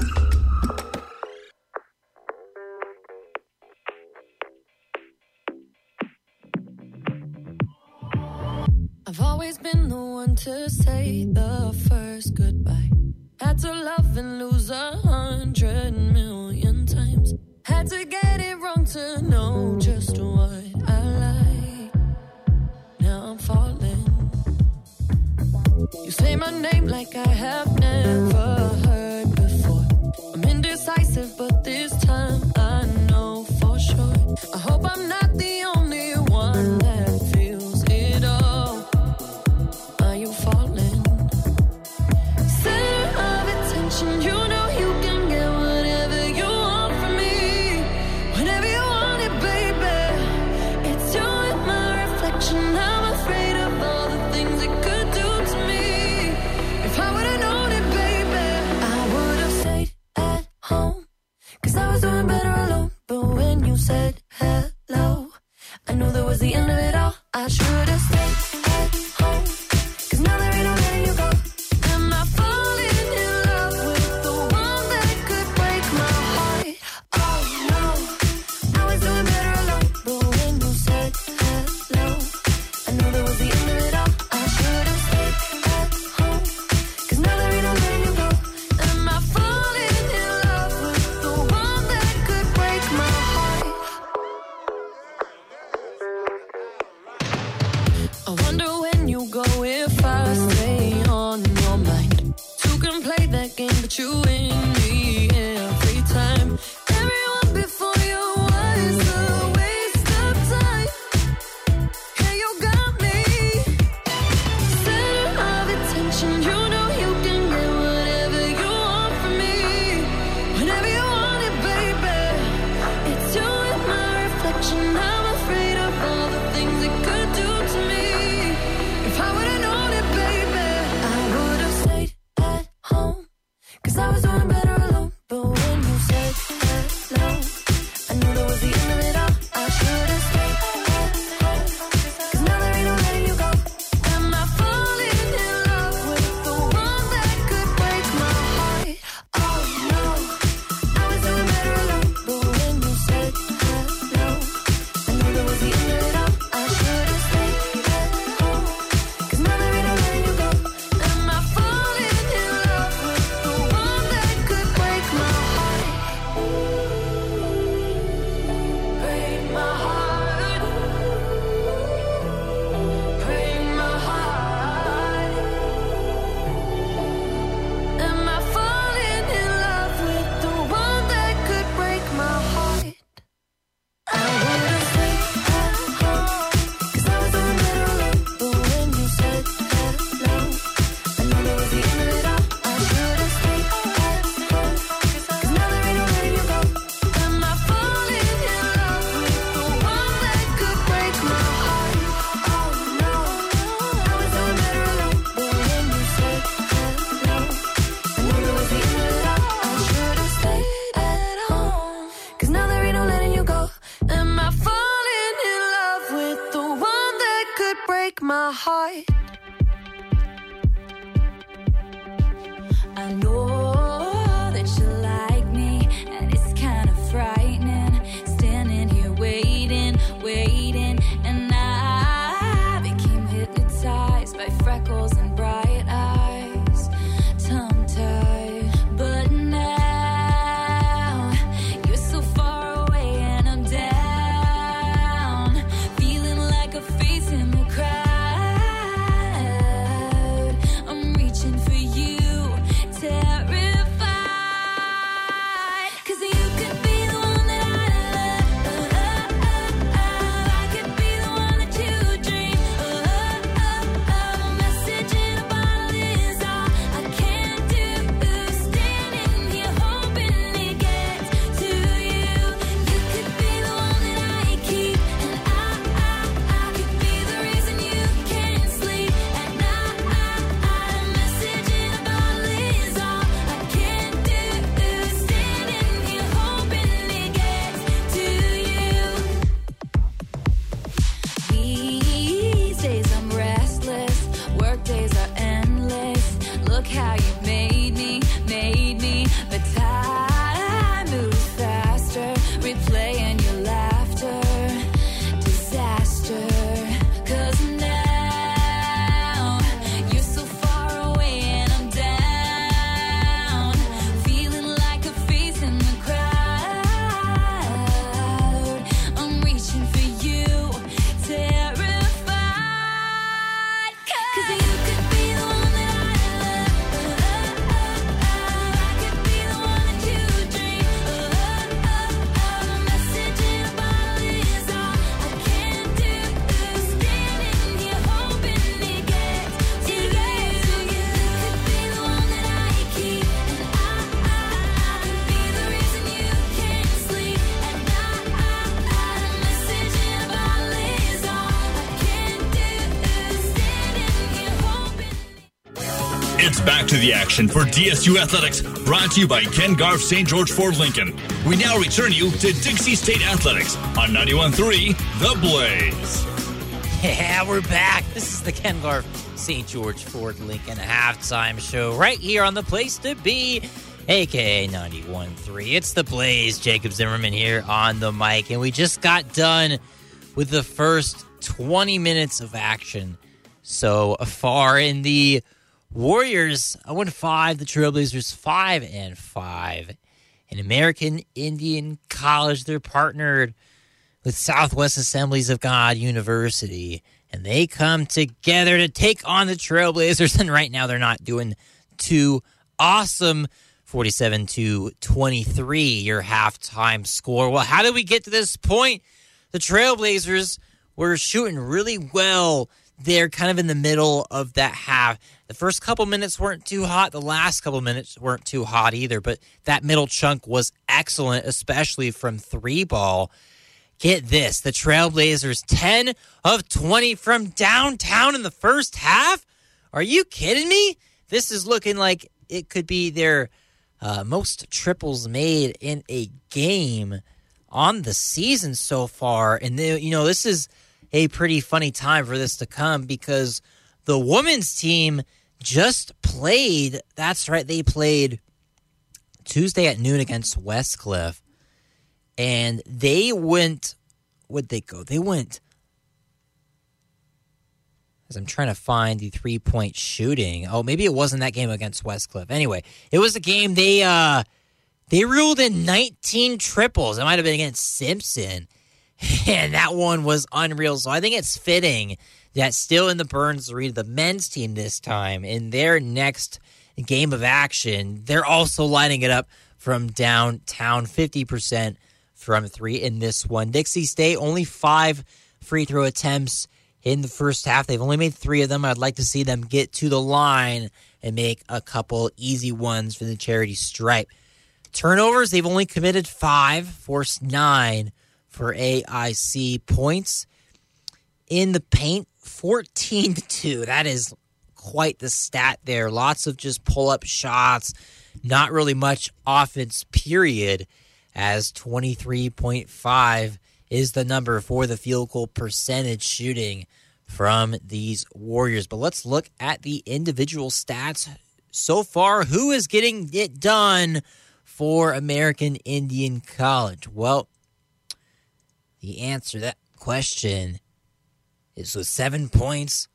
Back to the action for DSU Athletics, brought to you by Ken Garff St. George Ford Lincoln. We now return you to Dixie State Athletics on 91.3 The Blaze. Yeah, we're back. This is the Ken Garff St. George Ford Lincoln halftime show right here on the place to be, aka 91.3. It's the Blaze. Jacob Zimmerman here on the mic, and we just got done with the first 20 minutes of action so far in the Warriors. Oh I went five, the Trailblazers five and five. In American Indian College, they're partnered with Southwest Assemblies of God University, and they come together to take on the Trailblazers. And right now, they're not doing too awesome. 47 to 23, your halftime score. Well, how did we get to this point? The Trailblazers were shooting really well. They're kind of in the middle of that half. The first couple minutes weren't too hot. The last couple minutes weren't too hot either, but that middle chunk was excellent, especially from three ball. Get this the Trailblazers 10 of 20 from downtown in the first half? Are you kidding me? This is looking like it could be their uh, most triples made in a game on the season so far. And, the, you know, this is a pretty funny time for this to come because the women's team just played. That's right, they played Tuesday at noon against Westcliff. And they went would they go? They went as i'm trying to find the three point shooting. Oh maybe it wasn't that game against westcliff. Anyway it was a game they uh they ruled in 19 triples. It might have been against simpson. And that one was unreal. So i think it's fitting that still in the burns arena the men's team this time in their next game of action they're also lining it up from downtown 50% from three in this one. Dixie State only five free throw attempts in the first half. They've only made three of them. I'd like to see them get to the line and make a couple easy ones for the charity stripe. Turnovers, they've only committed five, forced nine for AIC points. In the paint, 14 to 2. That is quite the stat there. Lots of just pull up shots, not really much offense, period as 23.5 is the number for the field goal percentage shooting from these Warriors. But let's look at the individual stats so far. Who is getting it done for American Indian College? Well, the answer to that question is with seven points.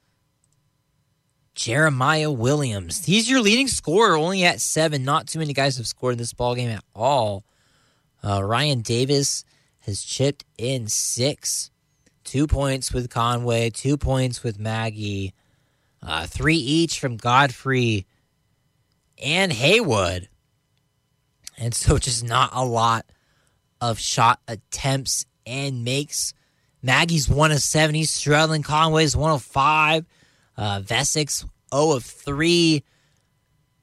Jeremiah Williams. He's your leading scorer, only at seven. Not too many guys have scored in this ball game at all. Uh, Ryan Davis has chipped in six, two points with Conway, two points with Maggie, uh, three each from Godfrey and Haywood. And so just not a lot of shot attempts and makes. Maggie's one of seven. He's struggling. Conway's one of five. Uh, Vesick's 0 of 3.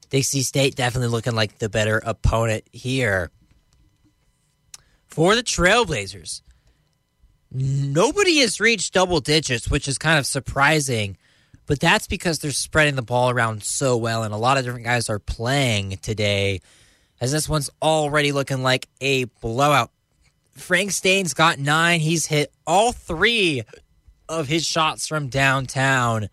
Dixie State definitely looking like the better opponent here for the Trailblazers. Nobody has reached double digits, which is kind of surprising, but that's because they're spreading the ball around so well, and a lot of different guys are playing today. As this one's already looking like a blowout. Frank Staine's got nine. He's hit all three of his shots from downtown.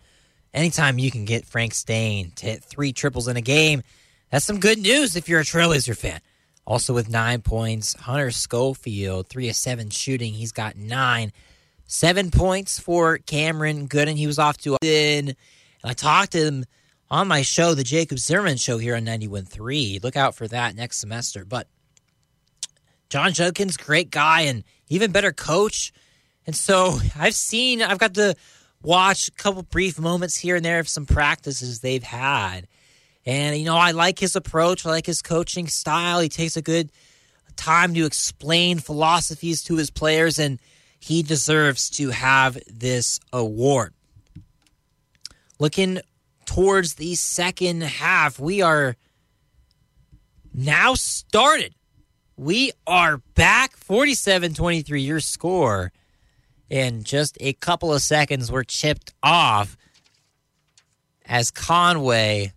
Anytime you can get Frank Staine to hit three triples in a game, that's some good news if you're a Trailblazer fan. Also with nine points, Hunter Schofield, three of seven shooting. He's got nine. Seven points for Cameron Gooden. He was off to a and I talked to him on my show, the Jacob Zimmerman show here on 91.3. Look out for that next semester. But Jon Judkins, great guy and even better coach. And so I've seen, I've got to watch a couple brief moments here and there of some practices they've had. And, you know, I like his approach. I like his coaching style. He takes a good time to explain philosophies to his players, and he deserves to have this award. Looking towards the second half, we are now started. We are back 47 23, your score. In just a couple of seconds we're chipped off as Conway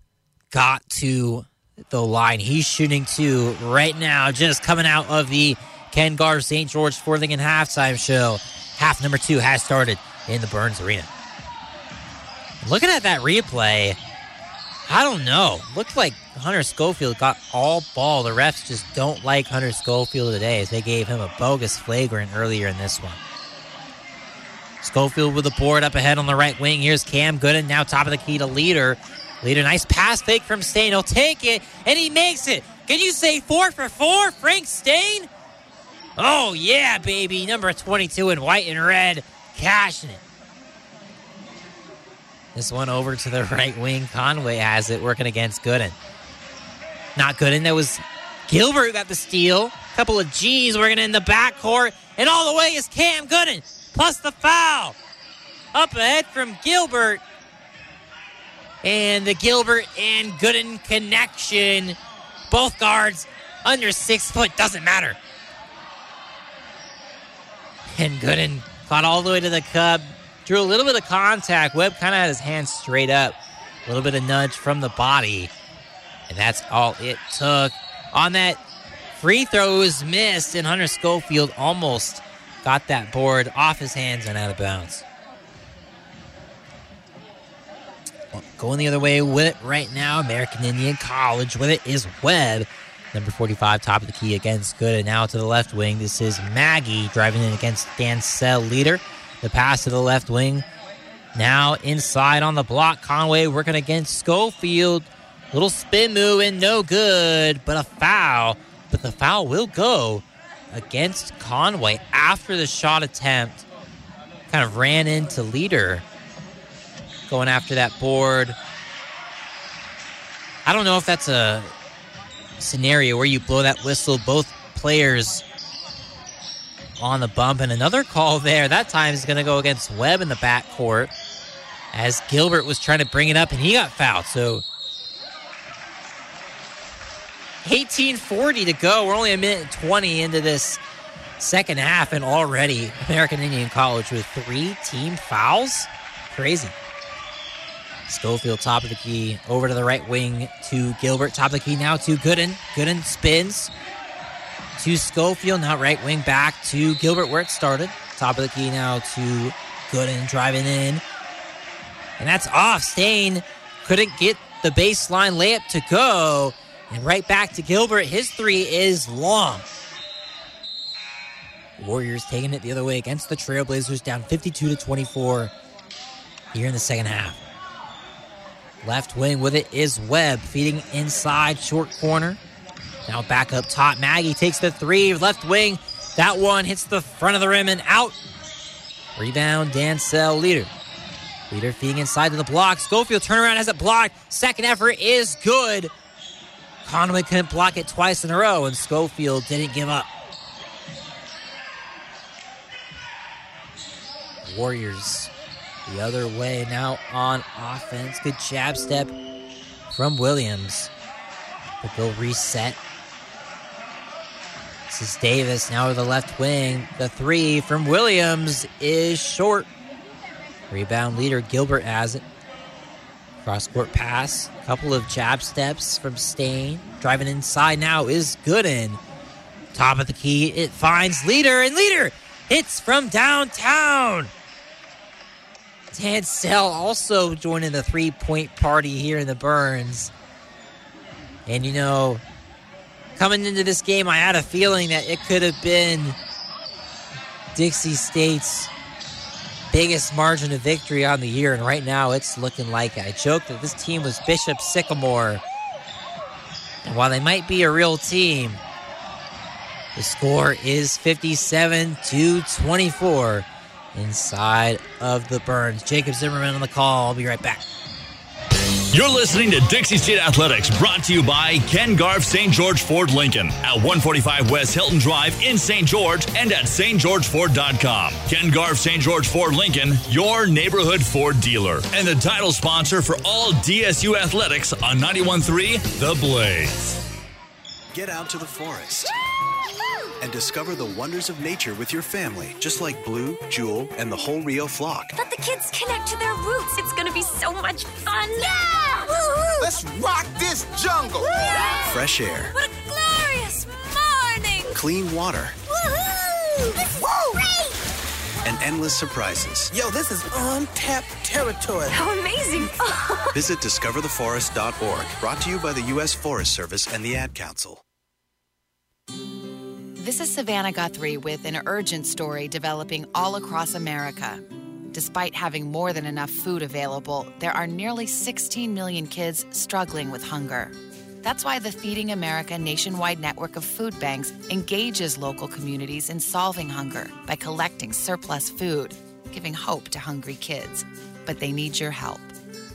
got to the line. He's shooting two right now, just coming out of the Ken Garff St. George Ford Lincoln halftime show. Half number two has started in the Burns Arena. Looking at that replay, I don't know. Looked like Hunter Schofield got all ball. The refs just don't like Hunter Schofield today as they gave him a bogus flagrant earlier in this one. Schofield with the board up ahead on the right wing. Here's Cam Gooden, now top of the key to Leter. Leter, nice pass fake from Staine. He'll take it, and he makes it. Can you say four for four, Frank Staine? Oh, yeah, baby. Number 22 in white and red, cashing it. This one over to the right wing. Conway has it working against Gooden. Not good. And That was Gilbert who got the steal. A Couple of G's working in the backcourt. And all the way is Cam Gooden. Plus the foul. Up ahead from Gilbert. And the Gilbert and Gooden connection. Both guards under six foot. Doesn't matter. And Gooden fought all the way to the cup. Drew a little bit of contact. Webb kind of had his hands straight up. A little bit of nudge from the body. And that's all it took. On that free throw was missed, and Hunter Schofield almost got that board off his hands and out of bounds. Going the other way with it right now, American Indian College with it is Webb. Number 45, top of the key against Good. And now to the left wing, this is Maggie driving in against Dancell Leter. The pass to the left wing. Now inside on the block, Conway working against Schofield. Little spin move and no good, but a foul. But the foul will go against Conway after the shot attempt. Kind of ran into Leter going after that board. I don't know if that's a scenario where you blow that whistle, both players on the bump, and another call there. That time is going to go against Webb in the backcourt as Gilbert was trying to bring it up and he got fouled. So 1840 to go. We're only a minute and 20 into this second half, and already American Indian College with three team fouls. Crazy. Schofield, top of the key, over to the right wing to Gilbert, top of the key now to Gooden. Gooden spins to Schofield, now right wing back to Gilbert where it started. Top of the key now to Gooden driving in. And that's off. Staine couldn't get the baseline layup to go. And right back to Gilbert. His three is long. Warriors taking it the other way against the Trailblazers, down 52 to 24 here in the second half. Left wing with it is Webb, feeding inside short corner. Now back up top. Maggie takes the three. Left wing. That one hits the front of the rim and out. Rebound, Dancell Leter. Leter feeding inside to the block. Schofield turnaround has it blocked. Second effort is good. Conway couldn't block it twice in a row, and Schofield didn't give up. Warriors the other way now on offense. Good jab step from Williams. But they'll reset. This is Davis now to the left wing. The three from Williams is short. Rebound Leter Gilbert has it. Cross court pass. Couple of jab steps from Staine. Driving inside now is Gooden. Top of the key. It finds Leter, and Leter hits from downtown. Dancell also joining the three point party here in the Burns. And you know, coming into this game, I had a feeling that it could have been Dixie State's biggest margin of victory on the year. And right now, it's looking like it. I joked that this team was Bishop Sycamore. And while they might be a real team, the score is 57 to 24 inside of the Burns. Jacob Zimmerman on the call. I'll be right back. You're listening to Dixie State Athletics, brought to you by Ken Garff St. George Ford Lincoln at 145 West Hilton Drive in St. George and at stgeorgeford.com. Ken Garff St. George Ford Lincoln, your neighborhood Ford dealer, and the title sponsor for all DSU athletics on 91.3 The Blaze. Get out to the forest and discover the wonders of nature with your family, just like Blue, Jewel, and the whole Rio flock. Let the kids connect to their roots. It's gonna be so much fun. Yeah let's rock this this jungle. fresh air, What a glorious morning! clean water, Woohoo! This is great! and endless surprises. Yo, this is untapped territory. How amazing! Visit discovertheforest.org. Brought to you by the U.S. Forest Service and the Ad Council. This is Savannah Guthrie with an urgent story developing all across America. Despite having more than enough food available, there are nearly 16 million kids struggling with hunger. That's why the Feeding America nationwide network of food banks engages local communities in solving hunger by collecting surplus food, giving hope to hungry kids. But they need your help.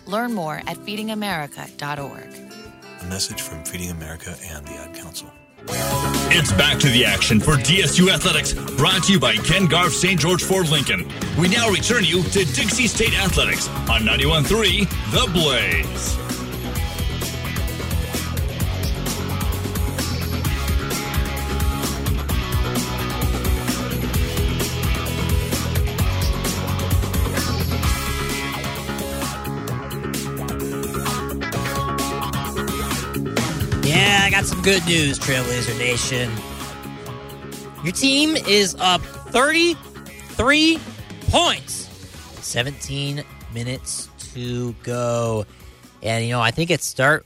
Learn more at feedingamerica.org. A message from Feeding America and the Ad Council. It's back to the action for DSU Athletics, brought to you by Ken Garff St. George Ford Lincoln. We now return you to Dixie State Athletics on 91.3 The Blaze. Good news, Trailblazer Nation. Your team is up 33 points. 17 minutes to go. And, you know, I think it's start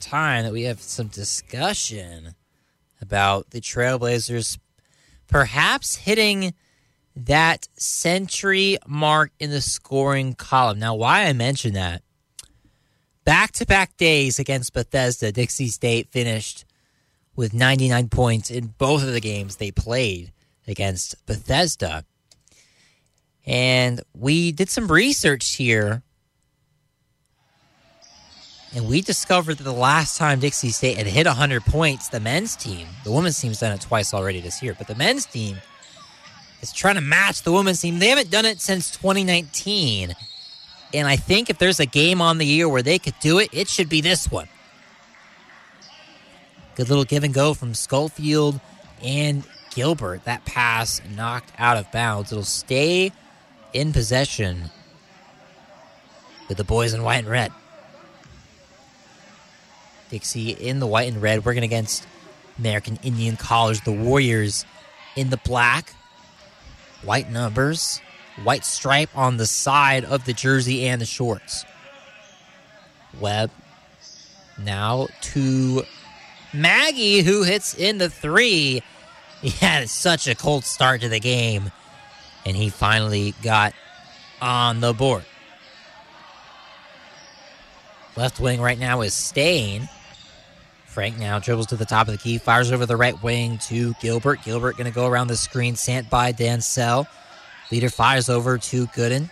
time that we have some discussion about the Trailblazers perhaps hitting that century mark in the scoring column. Now, why I mention that back to back days against Bethesda, Dixie State finished with 99 points in both of the games they played against Bethesda. And we did some research here. And we discovered that the last time Dixie State had hit 100 points, the men's team, the women's team's done it twice already this year, but the men's team is trying to match the women's team. They haven't done it since 2019. And I think if there's a game on the year where they could do it, it should be this one. Good little give and go from Schofield and Gilbert. That pass knocked out of bounds. It'll stay in possession with the boys in white and red. Dixie in the white and red, working against American Indian College. The Warriors in the black, white numbers, white stripe on the side of the jersey and the shorts. Webb now to Maggie, who hits in the three. He had such a cold start to the game, and he finally got on the board. Left wing right now is Staine. Frank now dribbles to the top of the key, fires over the right wing to Gilbert. Gilbert going to go around the screen, sent by Dancell. Leter fires over to Gooden.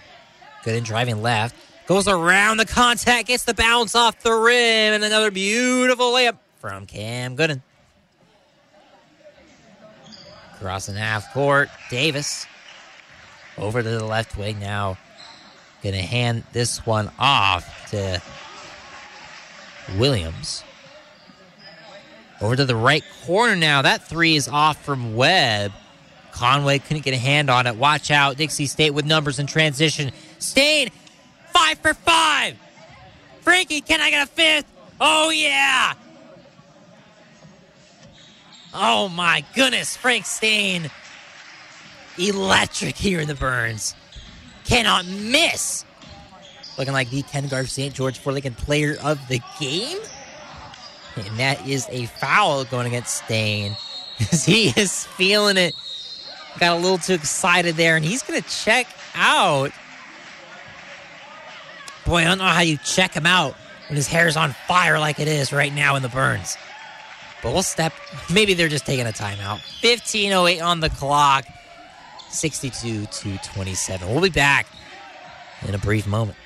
Gooden driving left. Goes around the contact, gets the bounce off the rim, and another beautiful layup from Cam Gooden. Crossing half court, Davis over to the left wing now. Gonna hand this one off to Williams. Over to the right corner now. That three is off from Webb. Conway couldn't get a hand on it. Watch out. Dixie State with numbers in transition. Staine, five for five. Frankie, can I get a fifth? Oh, yeah. Oh, my goodness. Frank Staine, electric here in the Burns. Cannot miss. Looking like the Ken Garff St. George Ford Lincoln player of the game. And that is a foul going against Staine. He is feeling it. Got a little too excited there, and he's going to check out. Boy, I don't know how you check him out when his hair is on fire like it is right now in the Burns. But we'll step. Maybe they're just taking a timeout. 15.08 on the clock. 62 to 27. We'll be back in a brief moment.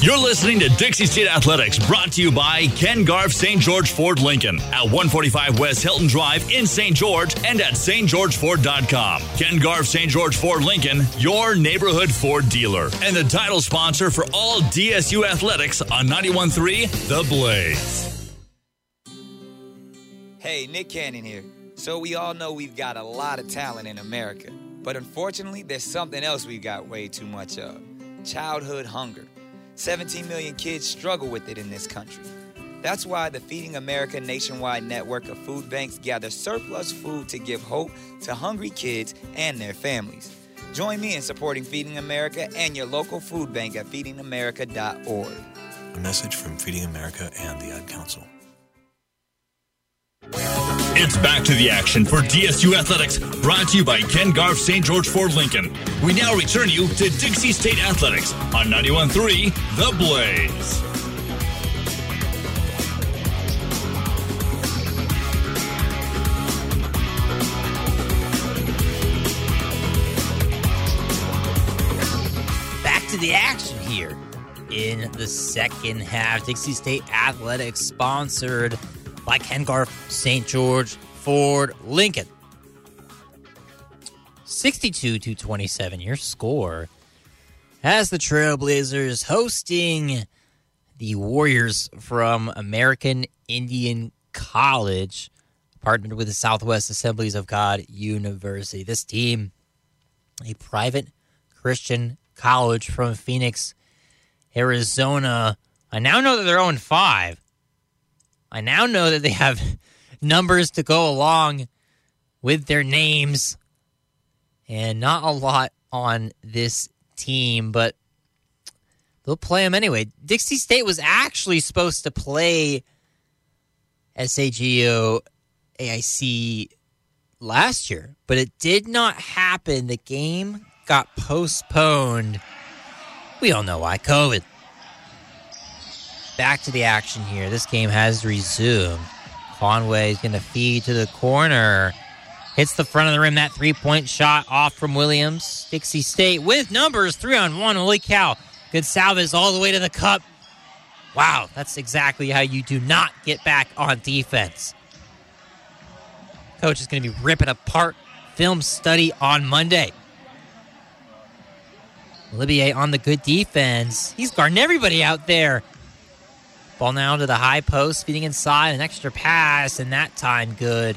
You're listening to Dixie State Athletics, brought to you by Ken Garff St. George Ford Lincoln at 145 West Hilton Drive in St. George and at stgeorgeford.com. Ken Garff St. George Ford Lincoln, your neighborhood Ford dealer, and the title sponsor for all DSU athletics on 91.3 The Blaze. Hey, Nick Cannon here. So, we all know we've got a lot of talent in America, but unfortunately, there's something else we've got way too much of childhood hunger. 17 million kids struggle with it in this country. That's why the Feeding America nationwide network of food banks gather surplus food to give hope to hungry kids and their families. Join me in supporting Feeding America and your local food bank at feedingamerica.org. A message from Feeding America and the Ad Council. It's back to the action for DSU Athletics, brought to you by Ken Garff St. George Ford Lincoln. We now return you to Dixie State Athletics on 91.3 The Blaze. Back to the action here in the second half. Dixie State Athletics sponsored by Ken Garff St. George Ford Lincoln. 62 to 27, your score. As the Trailblazers hosting the Warriors from American Indian College, partnered with the Southwest Assemblies of God University. This team, a private Christian college from Phoenix, Arizona. I now know that they're 0 5. I now know that they have numbers to go along with their names, and not a lot on this team, but they'll play them anyway. Dixie State was actually supposed to play SAGU AIC last year, but it did not happen. The game got postponed. We all know why COVID. Back to the action here. This game has resumed. Conway is going to feed to the corner. Hits the front of the rim. That three point shot off from Williams. Dixie State with numbers three on one. Holy cow. Gonsalves all the way to the cup. Wow, that's exactly how you do not get back on defense. Coach is going to be ripping apart film study on Monday. Olivier on the good defense. He's guarding everybody out there. Ball now to the high post, feeding inside, an extra pass, and that time good.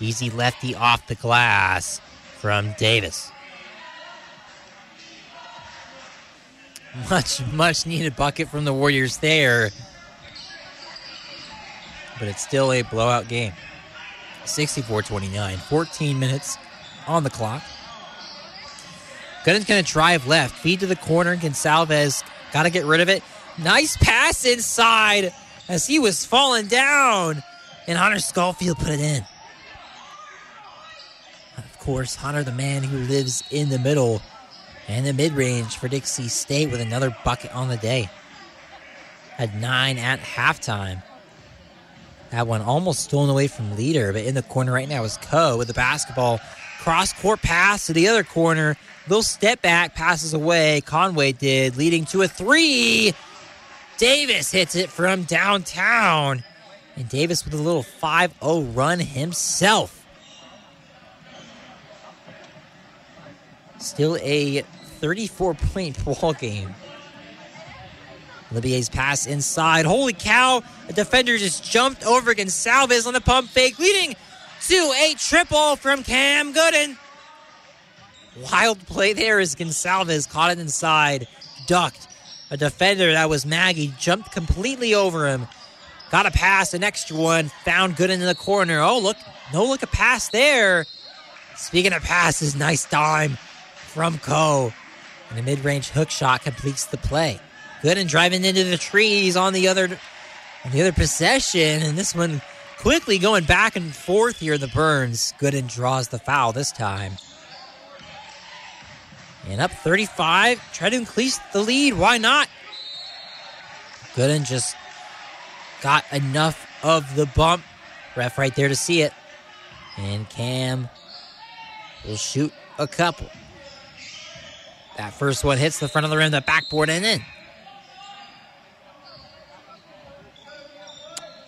Easy lefty off the glass from Davis. Much, much needed bucket from the Warriors there. But it's still a blowout game. 64 29, 14 minutes on the clock. Gooden's going to drive left, feed to the corner. And Gonsalves got to get rid of it. Nice pass inside as he was falling down, and Hunter Schofield put it in. Of course, Hunter, the man who lives in the middle and the mid range for Dixie State with another bucket on the day. Had nine at halftime. That one almost stolen away from Leter, but in the corner right now is Coe with the basketball. Cross court pass to the other corner. Little step back, passes away. Conway did, leading to a three. Davis hits it from downtown. And Davis with a little 5 0 run himself. Still a 34 point ball game. Olivier's pass inside. Holy cow! The defender just jumped over Gonsalves on the pump fake, leading to a triple from Cam Gooden. Wild play there as Gonsalves caught it inside, ducked. A defender that was Maggie jumped completely over him. Got a pass, an extra one, found Gooden in the corner. Oh, look, no look a pass there. Speaking of passes, nice dime from Coe. And a mid range hook shot completes the play. Gooden driving into the trees on the other on the other possession, and this one quickly going back and forth here. The Burns. Gooden draws the foul this time. And up 35. Try to increase the lead. Why not? Gooden just got enough of the bump. Ref right there to see it. And Cam will shoot a couple. That first one hits the front of the rim, the backboard, and in.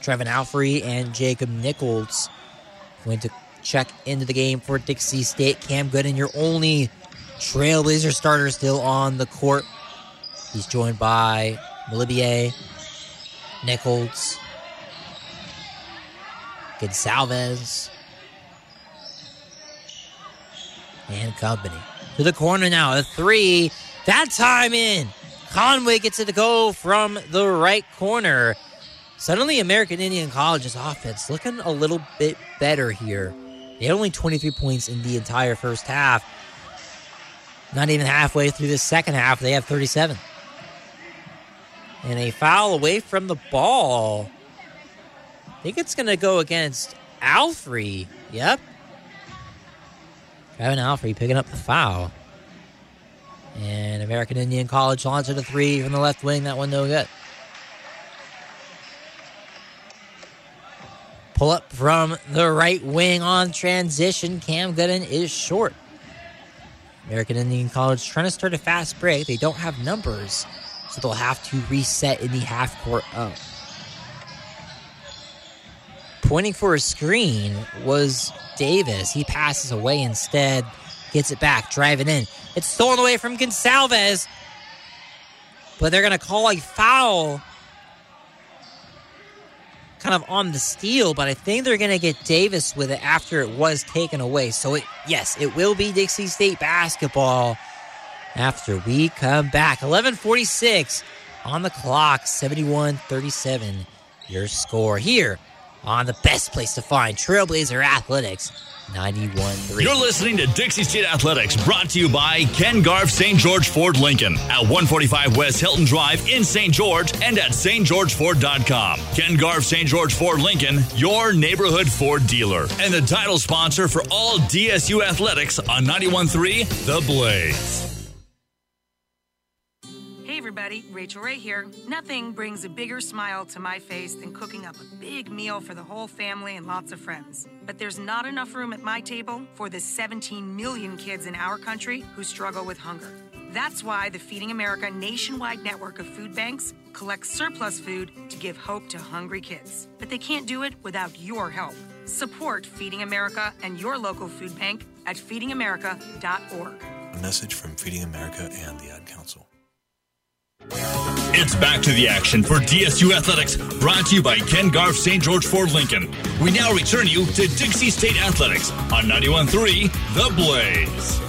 Trevin Alfrey and Jacob Nichols going to check into the game for Dixie State. Cam Gooden, your only Trailblazer starter still on the court. He's joined by Malibier, Nichols, Gonsalves, and company. To the corner now, a three. That time in. Conway gets it to go from the right corner. Suddenly, American Indian College's offense looking a little bit better here. They had only 23 points in the entire first half. Not even halfway through the second half, they have 37. And a foul away from the ball. I think it's going to go against Alfrey. Yep. Kevin Alfrey picking up the foul. And American Indian College launches a three from the left wing. That one no good. Pull up from the right wing on transition. Cam Gooden is short. American Indian College trying to start a fast break. They don't have numbers, so they'll have to reset in the half court up. Pointing for a screen was Davis. He passes away instead, gets it back, driving in. It's stolen away from Gonsalves, but they're going to call a foul kind of on the steal, but I think they're going to get Davis with it after it was taken away. So, it, yes, it will be Dixie State basketball after we come back. 11:46 on the clock, 71-37 your score here on the best place to find Trailblazer Athletics 91.3. You're listening to Dixie State Athletics, brought to you by Ken Garff St. George Ford Lincoln at 145 West Hilton Drive in St. George and at stgeorgeford.com. Ken Garff St. George Ford Lincoln, your neighborhood Ford dealer, and the title sponsor for all DSU athletics on 91.3 The Blaze. Everybody, Rachael Ray here. Nothing brings a bigger smile to my face than cooking up a big meal for the whole family and lots of friends. But there's not enough room at my table for the 17 million kids in our country who struggle with hunger. That's why the Feeding America nationwide network of food banks collects surplus food to give hope to hungry kids. But they can't do it without your help. Support Feeding America and your local food bank at feedingamerica.org. A message from Feeding America and the Ad Council. It's back to the action for DSU Athletics, brought to you by Ken Garff St. George Ford Lincoln. We now return you to Dixie State Athletics on 91.3 The Blaze.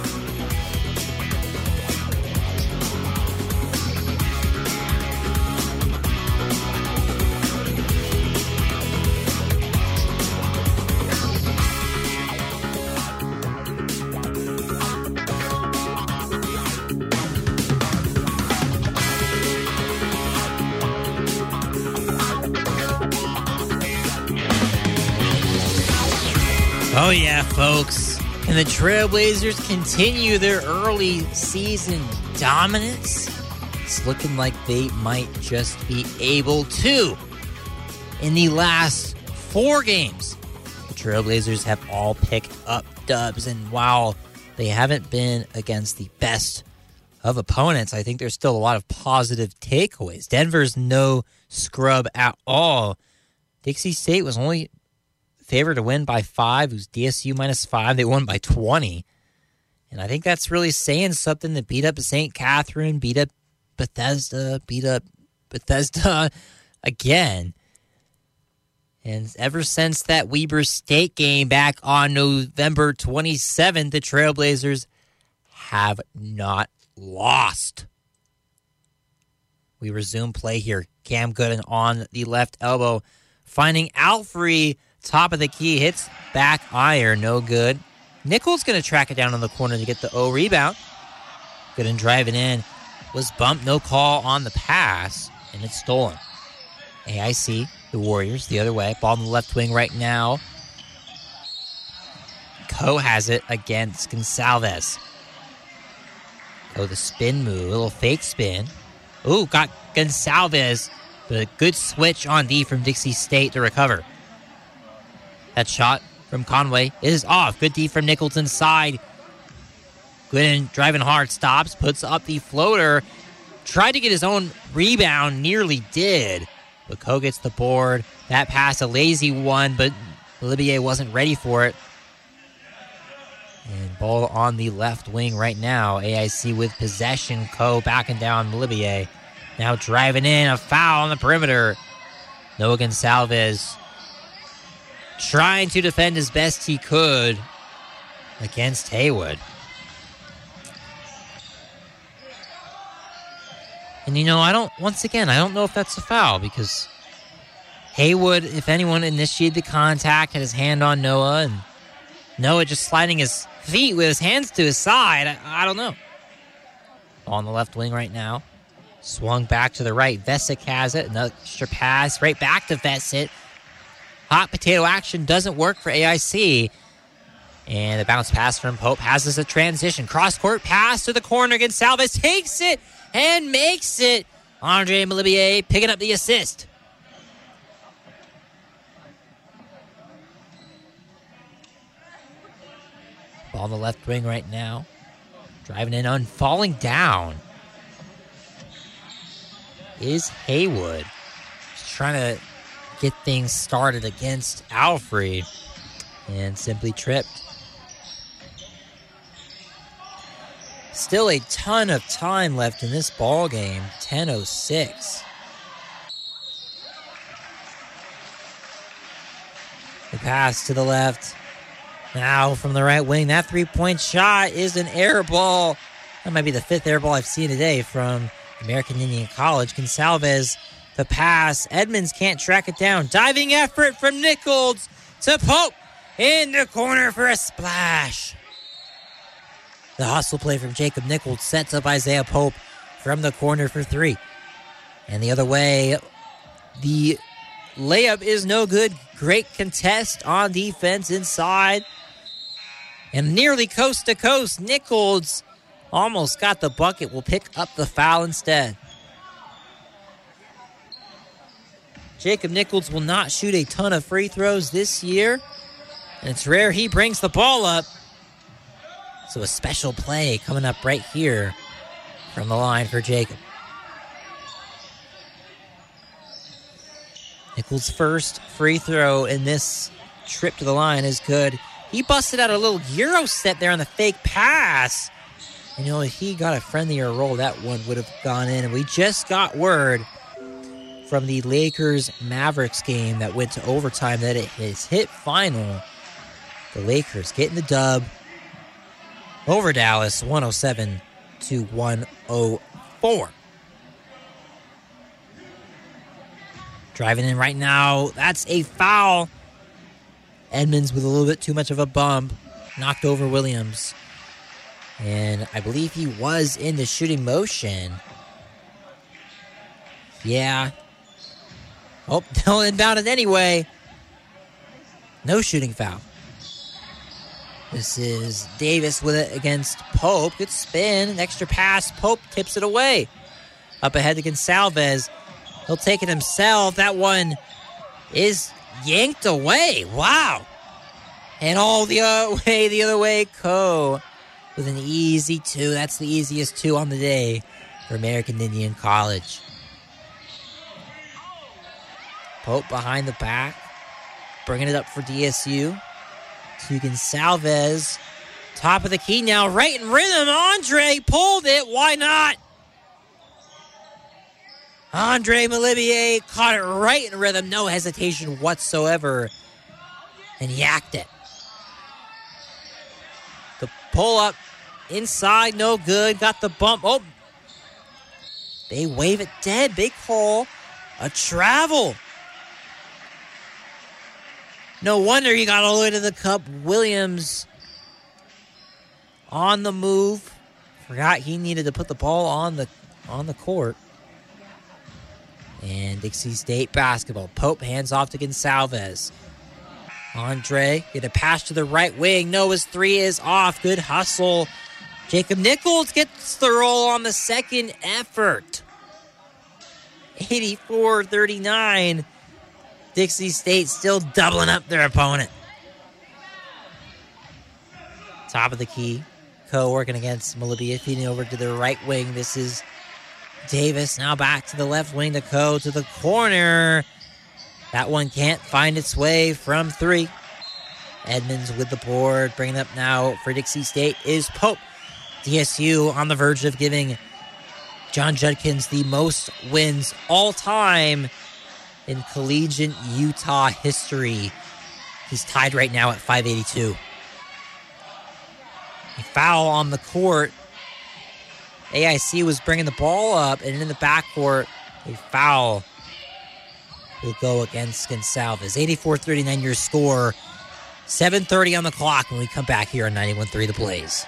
And the Trailblazers continue their early season dominance. It's looking like they might just be able to. In the last four games, the Trailblazers have all picked up dubs. And while they haven't been against the best of opponents, I think there's still a lot of positive takeaways. Denver's no scrub at all. Dixie State was only favored to win by five. Was DSU minus five. They won by 20. And I think that's really saying something that beat up St. Katherine, beat up Bethesda, beat up Bethesda again. And ever since that Weber State game back on November 27th, the Trailblazers have not lost. We resume play here. Cam Gooden on the left elbow, finding Alfrey top of the key, hits back iron, no good. Nichols going to track it down on the corner to get the O rebound. Gooden driving in, was bumped, no call on the pass, and it's stolen. AIC, the Warriors, the other way. Ball in the left wing right now. Co has it against Gonsalves. Coe the spin move, a little fake spin. Ooh, got Gonsalves, but a good switch on D from Dixie State to recover. That shot from Conway is off. Good D from Nicholson's side. Gooden driving hard, stops, puts up the floater. Tried to get his own rebound, nearly did. But Coe gets the board. That pass, a lazy one, but Olivier wasn't ready for it. And ball on the left wing right now. AIC with possession. Coe backing down Olivier. Now driving in, a foul on the perimeter. Noah Gonsalves trying to defend as best he could against Haywood. And you know, I don't, once again, I don't know if that's a foul because Haywood, if anyone, initiated the contact, had his hand on Noah, and Noah just sliding his feet with his hands to his side. I, I don't know. On the left wing right now. Swung back to the right. Vesic has it. Another extra pass right back to Vesic. Hot potato action doesn't work for AIC. And the bounce pass from Pope has a transition. Cross court pass to the corner. Gonsalves takes it and makes it. Andre Malibier picking up the assist. Ball on the left wing right now. Driving in on falling down is Haywood. Trying to get things started against Alfred and simply tripped. Still a ton of time left in this ball game. 10:06. The pass to the left. Now from the right wing, that three-point shot is an air ball. That might be the fifth air ball I've seen today from American Indian College. Gonsalves, the pass. Edmonds can't track it down. Diving effort from Nichols to Pope in the corner for a splash. The hustle play from Jacob Nichols sets up Isaiah Pope from the corner for three. And the other way, the layup is no good. Great contest on defense inside. And nearly coast to coast, Nichols almost got the bucket. Will pick up the foul instead. Jacob Nichols will not shoot a ton of free throws this year. And it's rare he brings the ball up. So a special play coming up right here from the line for Jacob. Nichols' first free throw in this trip to the line is good. He busted out a little Euro set there on the fake pass. You know, if he got a friendlier roll, that one would have gone in. And we just got word from the Lakers Mavericks game that went to overtime that it has hit final. The Lakers getting the dub over Dallas 107 to 104. Driving in right now. That's a foul. Edmonds with a little bit too much of a bump. Knocked over Williams. And I believe he was in the shooting motion. Yeah. Oh, they'll inbound it anyway. No shooting foul. This is Davis with it against Pope. Good spin. An extra pass. Pope tips it away. Up ahead to Gonsalves. He'll take it himself. That one is yanked away. Wow. And all the other way, the other way, Co with an easy two. That's the easiest two on the day for American Indian College. Pope behind the back, bringing it up for DSU. To Gonsalves, top of the key now, right in rhythm. Andre pulled it. Why not? Andre Malibier caught it right in rhythm, no hesitation whatsoever, and yacked it. The pull up inside, no good. Got the bump. Oh, they wave it dead. Big hole. A travel. No wonder he got all the way to the cup. Williams on the move. Forgot he needed to put the ball on the on the court. And Dixie State basketball. Pope hands off to Gonsalves. Andre get a pass to the right wing. Noah's three is off. Good hustle. Jacob Nichols gets the roll on the second effort. 84 39. Dixie State still doubling up their opponent. Top of the key. Co working against Malibia, feeding over to the right wing. This is Davis now back to the left wing to Co to the corner. That one can't find its way from three. Edmonds with the board. Bringing up now for Dixie State is Pope. DSU on the verge of giving Jon Judkins the most wins all time in collegiate Utah history. He's tied right now at 582. A foul on the court. AIC was bringing the ball up, and in the backcourt, a foul will go against Gonsalves. 84-39 your score. 7.30 on the clock when we come back here on 91.3 The Blaze.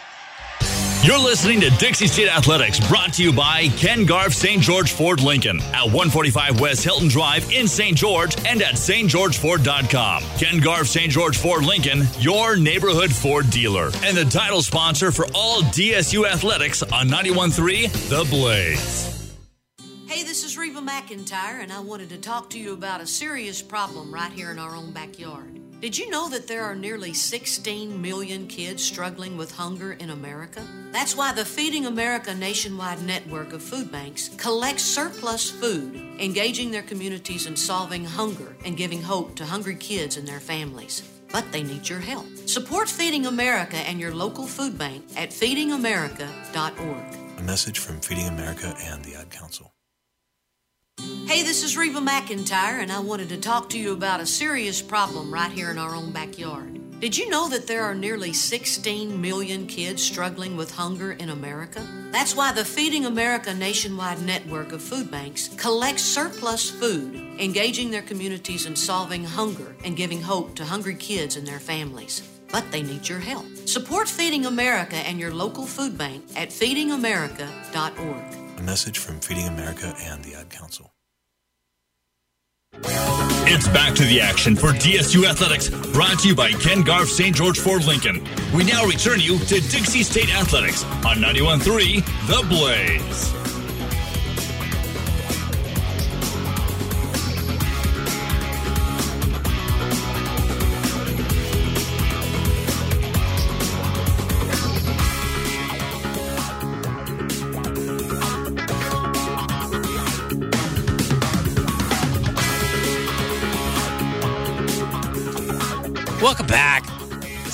You're listening to Dixie State Athletics, brought to you by Ken Garff St. George Ford Lincoln at 145 West Hilton Drive in St. George and at stgeorgeford.com. Ken Garff St. George Ford Lincoln, your neighborhood Ford dealer, and the title sponsor for all DSU athletics on 91.3 The Blaze. Hey, this is Reba McEntire, and I wanted to talk to you about a serious problem right here in our own backyard. Did you know that there are nearly 16 million kids struggling with hunger in America? That's why the Feeding America nationwide network of food banks collects surplus food, engaging their communities in solving hunger and giving hope to hungry kids and their families. But they need your help. Support Feeding America and your local food bank at feedingamerica.org. A message from Feeding America and the Ad Council. Hey, this is Reba McEntire, and I wanted to talk to you about a serious problem right here in our own backyard. Did you know that there are nearly 16 million kids struggling with hunger in America? That's why the Feeding America nationwide network of food banks collects surplus food, engaging their communities in solving hunger and giving hope to hungry kids and their families. But they need your help. Support Feeding America and your local food bank at feedingamerica.org. A message from Feeding America and the Ad Council. It's back to the action for DSU Athletics, brought to you by Ken Garff St. George Ford Lincoln. We now return you to Dixie State Athletics on 91.3 The Blaze.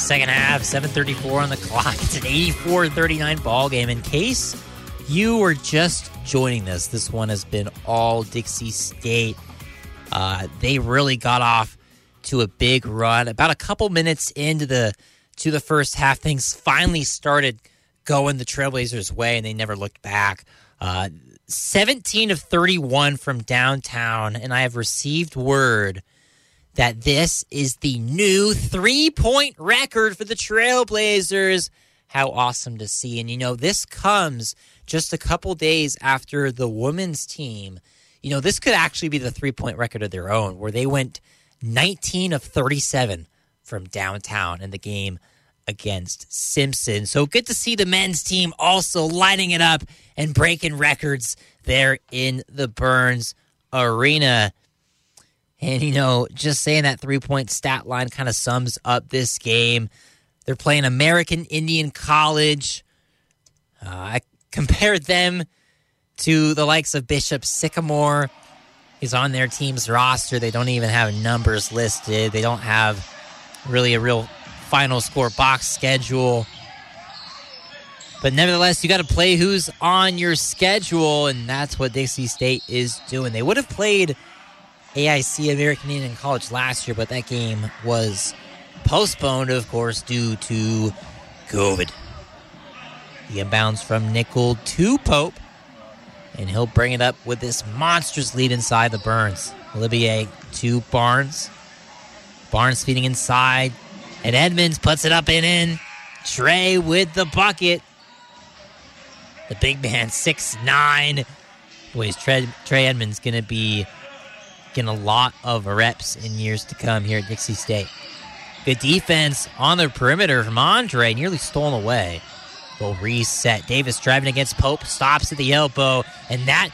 Second half, 7.34 on the clock. It's an 84-39 ball game. In case you were just joining this, this one has been all Dixie State. Uh, they really got off to a big run. About a couple minutes into the to the first half, things finally started going the Trailblazers' way, and they never looked back. Uh, 17 of 31 from downtown, and I have received word that this is the new three point record for the Trailblazers. How awesome to see. And you know, this comes just a couple days after the women's team. You know, this could actually be the three point record of their own, where they went 19 of 37 from downtown in the game against Simpson. So good to see the men's team also lighting it up and breaking records there in the Burns Arena. And, you know, just saying that three point stat line kind of sums up this game. They're playing American Indian College. Uh, I compared them to the likes of Bishop Sycamore. He's on their team's roster. They don't even have numbers listed, they don't have really a real final score box schedule. But nevertheless, you got to play who's on your schedule, and that's what Dixie State is doing. They would have played AIC American Indian College last year, but that game was postponed, of course, due to COVID. The inbounds from Nickel to Pope, and he'll bring it up with this monstrous lead inside the Burns. Olivier to Barnes. Barnes feeding inside, and Edmonds puts it up and in. Trey with the bucket. The big man, six nine. Boys, Trey, Trey Edmonds going to be getting a lot of reps in years to come here at Dixie State. Good defense on the perimeter from Andre, nearly stolen away. Will reset. Davis driving against Pope, stops at the elbow, and that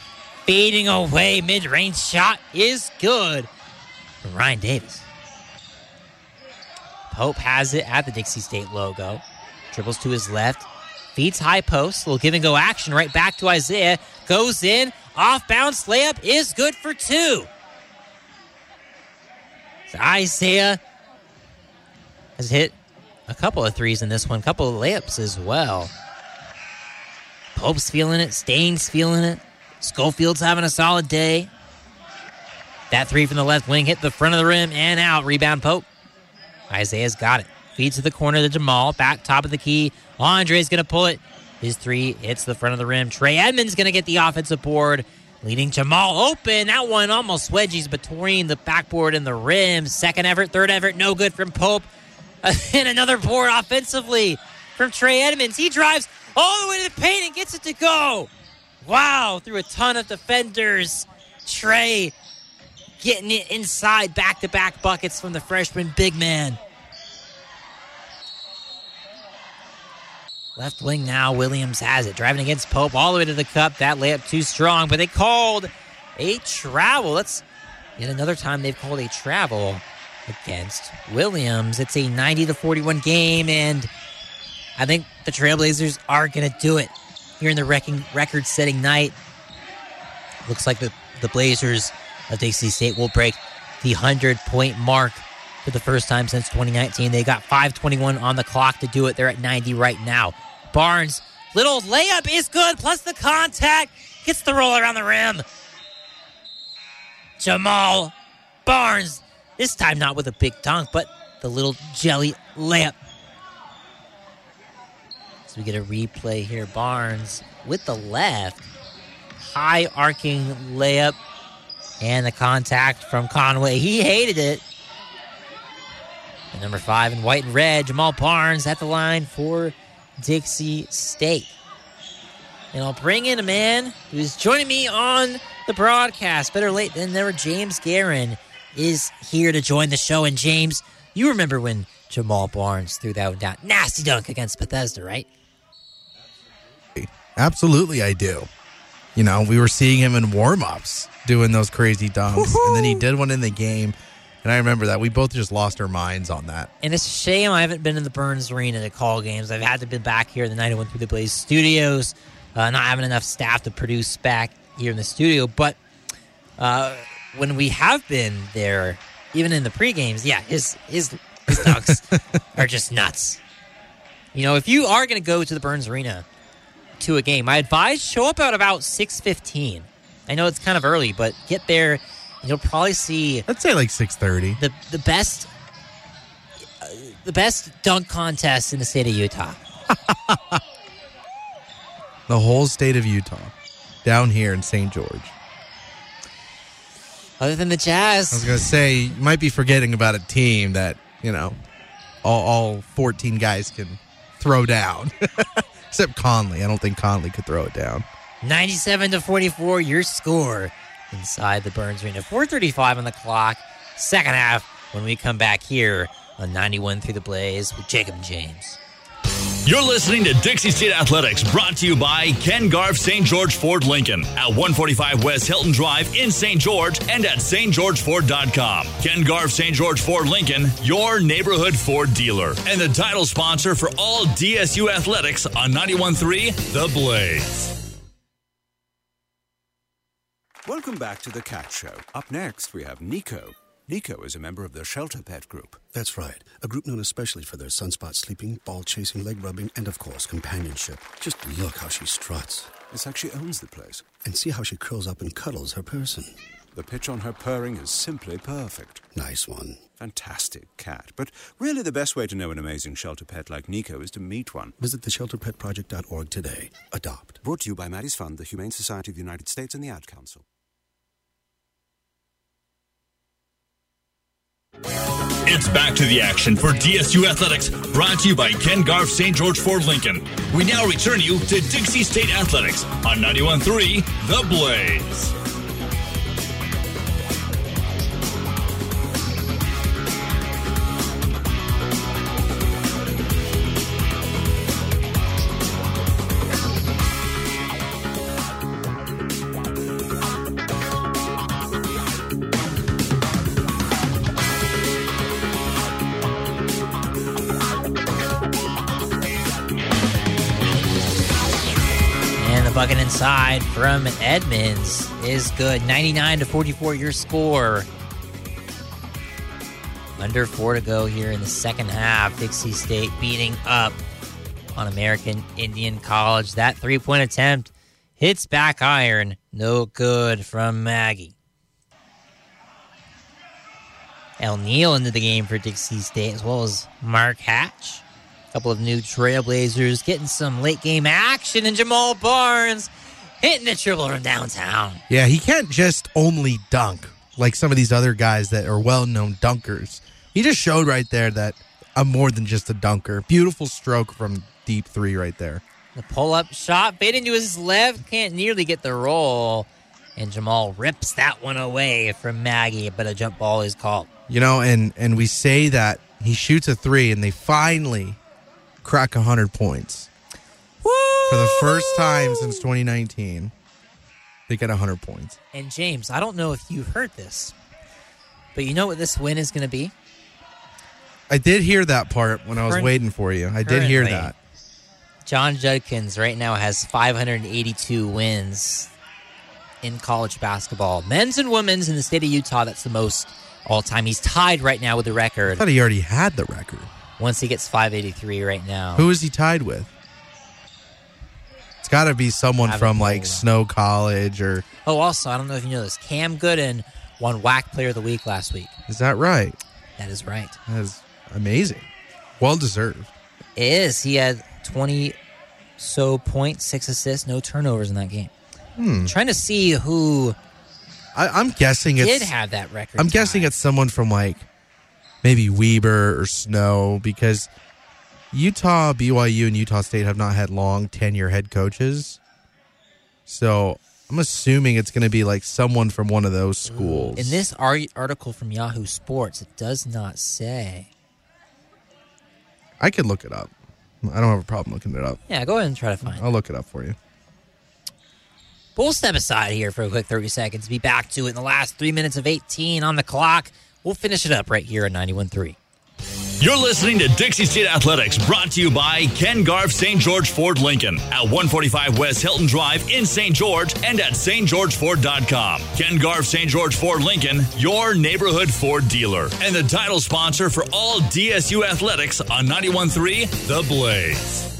fading away mid range shot is good from Ryan Davis. Pope has it at the Dixie State logo. Dribbles to his left. Feeds high post. Little give and go action right back to Isaiah. Goes in. Off bounce layup is good for two. Isaiah has hit a couple of threes in this one, couple of layups as well. Pope's feeling it. Staine's feeling it. Schofield's having a solid day. That three from the left wing hit the front of the rim and out. Rebound Pope. Isaiah's got it. Feeds to the corner to Jamal. Back top of the key. Andre's going to pull it. His three hits the front of the rim. Trey Edmonds going to get the offensive board. Leading Jamal open. That one almost wedges between the backboard and the rim. Second effort, third effort, no good from Pope. and another board offensively from Trey Edmonds. He drives all the way to the paint and gets it to go. Wow, through a ton of defenders. Trey getting it inside back to back buckets from the freshman big man. Left wing now, Williams has it. Driving against Pope all the way to the cup. That layup too strong, but they called a travel. That's yet another time they've called a travel against Williams. It's a 90 to 41 game, and I think the Trailblazers are going to do it here in the record setting night. Looks like the, the Blazers of Dixie State will break the 100 point mark for the first time since 2019. They got 521 on the clock to do it. They're at 90 right now. Barnes, little layup is good, plus the contact. Gets the roll around the rim. Jamal Barnes, this time not with a big dunk, but the little jelly layup. So we get a replay here. Barnes with the left. High arcing layup. And the contact from Conway. He hated it. And number five in white and red, Jamal Barnes at the line for Dixie State. And I'll bring in a man who's joining me on the broadcast. Better late than never. James Guerin is here to join the show. And James, you remember when Jamal Barnes threw that one down? Nasty dunk against Bethesda, right? Absolutely, I do. You know, we were seeing him in warm ups doing those crazy dunks, and then he did one in the game. And I remember that. We both just lost our minds on that. And it's a shame I haven't been in the Burns Arena to call games. I've had to be back here the night I went through the Blaze studios, uh, not having enough staff to produce back here in the studio. But uh, when we have been there, even in the pre games, yeah, his his his dunks are just nuts. You know, if you are going to go to the Burns Arena to a game, I advise show up at about six fifteen. I know it's kind of early, but get there. You'll probably see. Let's say like six thirty. The the best, uh, the best dunk contest in the state of Utah. The whole state of Utah, down here in St. George. Other than the Jazz, I was gonna say you might be forgetting about a team that you know all, all fourteen guys can throw down, except Conley. I don't think Conley could throw it down. 97 to 44, your score inside the Burns Arena. 435 on the clock. Second half when we come back here on 91 through the Blaze with Jacob James. You're listening to Dixie State Athletics, brought to you by Ken Garff St. George Ford Lincoln at 145 West Hilton Drive in St. George and at stgeorgeford.com. Ken Garff St. George Ford Lincoln, your neighborhood Ford dealer, and the title sponsor for all DSU athletics on 91.3 The Blaze. Welcome back to the Cat Show. Up next, we have Nico. Nico is a member of the Shelter Pet Group. That's right. A group known especially for their sunspot sleeping, ball chasing, leg rubbing, and of course, companionship. Just look how she struts. It's like she owns the place. And see how she curls up and cuddles her person. The pitch on her purring is simply perfect. Nice one. Fantastic cat. But really, the best way to know an amazing shelter pet like Nico is to meet one. Visit theshelterpetproject.org today. Adopt. Brought to you by Maddie's Fund, the Humane Society of the United States, and the Ad Council. It's back to the action for DSU Athletics, brought to you by Ken Garff St. George Ford Lincoln. We now return you to Dixie State Athletics on 91.3 The Blaze. Edmonds is good. 99 to 44, your score. Under four to go here in the second half. Dixie State beating up on American Indian College. That three point attempt hits back iron. No good from Maggie. El Neal into the game for Dixie State, as well as Mark Hatch. A couple of new Trailblazers getting some late game action, and Jamal Barnes hitting the triple from downtown. Yeah, he can't just only dunk like some of these other guys that are well known dunkers. He just showed right there that I'm more than just a dunker. Beautiful stroke from deep three right there. The pull up shot, fading into his left, can't nearly get the roll. And Jamal rips that one away from Maggie, but a jump ball is called. You know, and and we say that he shoots a three, and they finally crack hundred points for the first time since 2019. They get hundred points. And James, I don't know if you've heard this, but you know what this win is going to be? I did hear that part when I was Current- waiting for you. I did hear that. Jon Judkins right now has 582 wins in college basketball, men's and women's in the state of Utah. That's the most all time. He's tied right now with the I record. thought he already had the record. Once he gets 583 right now. Who is he tied with? It's got to be someone from like. Snow College or Oh, also, I don't know if you know this. Cam Gooden won WAC Player of the Week last week. is that right? That is right. That is amazing. Well deserved. It is. He had 20 so points, six assists, no turnovers in that game. Hmm. trying to see who I, I'm guessing it's. did have that record. I'm guessing it's someone from like maybe Weber or Snow because Utah, BYU, and Utah State have not had long tenure head coaches. So I'm assuming it's going to be like someone from one of those schools. In this article from Yahoo Sports, it does not say. I could look it up. I don't have a problem looking it up. Yeah, go ahead and try to find. it. I'll look it up for you. But we'll step aside here for a quick 30 seconds. Be back to it in the last three minutes of 18 on the clock. We'll finish it up right here at 91.3. You're listening to Dixie State Athletics, brought to you by Ken Garff St. George Ford Lincoln at 145 West Hilton Drive in St. George and at stgeorgeford.com. Ken Garff St. George Ford Lincoln, your neighborhood Ford dealer, and the title sponsor for all DSU athletics on 91.3 The Blaze.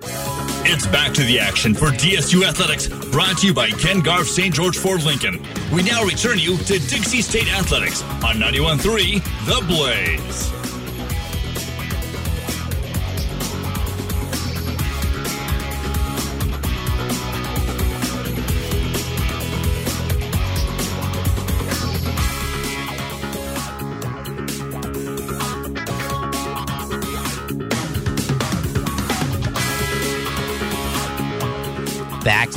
It's back to the action for DSU Athletics, brought to you by Ken Garff St. George Ford Lincoln. We now return you to Dixie State Athletics on 91.3 The Blaze.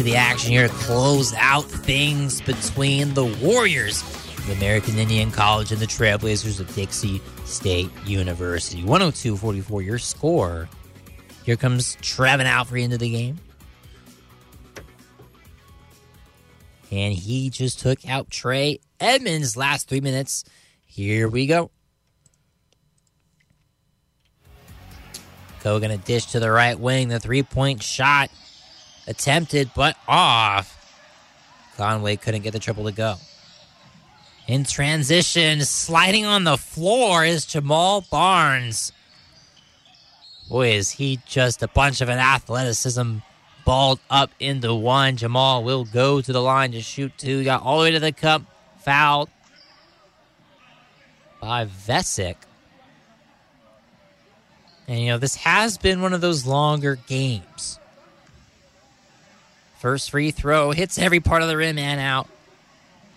The action here to close out things between the Warriors, the American Indian College, and the Trailblazers of Dixie State University. 102 44, your score. Here comes Trevin Alfrey into the game. And he just took out Trey Edmonds last three minutes. Here we go. Go gonna dish to the right wing. The three point shot attempted but off. Conway couldn't get the triple to go. In transition, sliding on the floor is Jamal Barnes. Boy, is he just a bunch of an athleticism balled up into one. Jamal will go to the line to shoot two. Got all the way to the cup. Fouled by Vesic. And, you know, this has been one of those longer games. First free throw hits every part of the rim and out.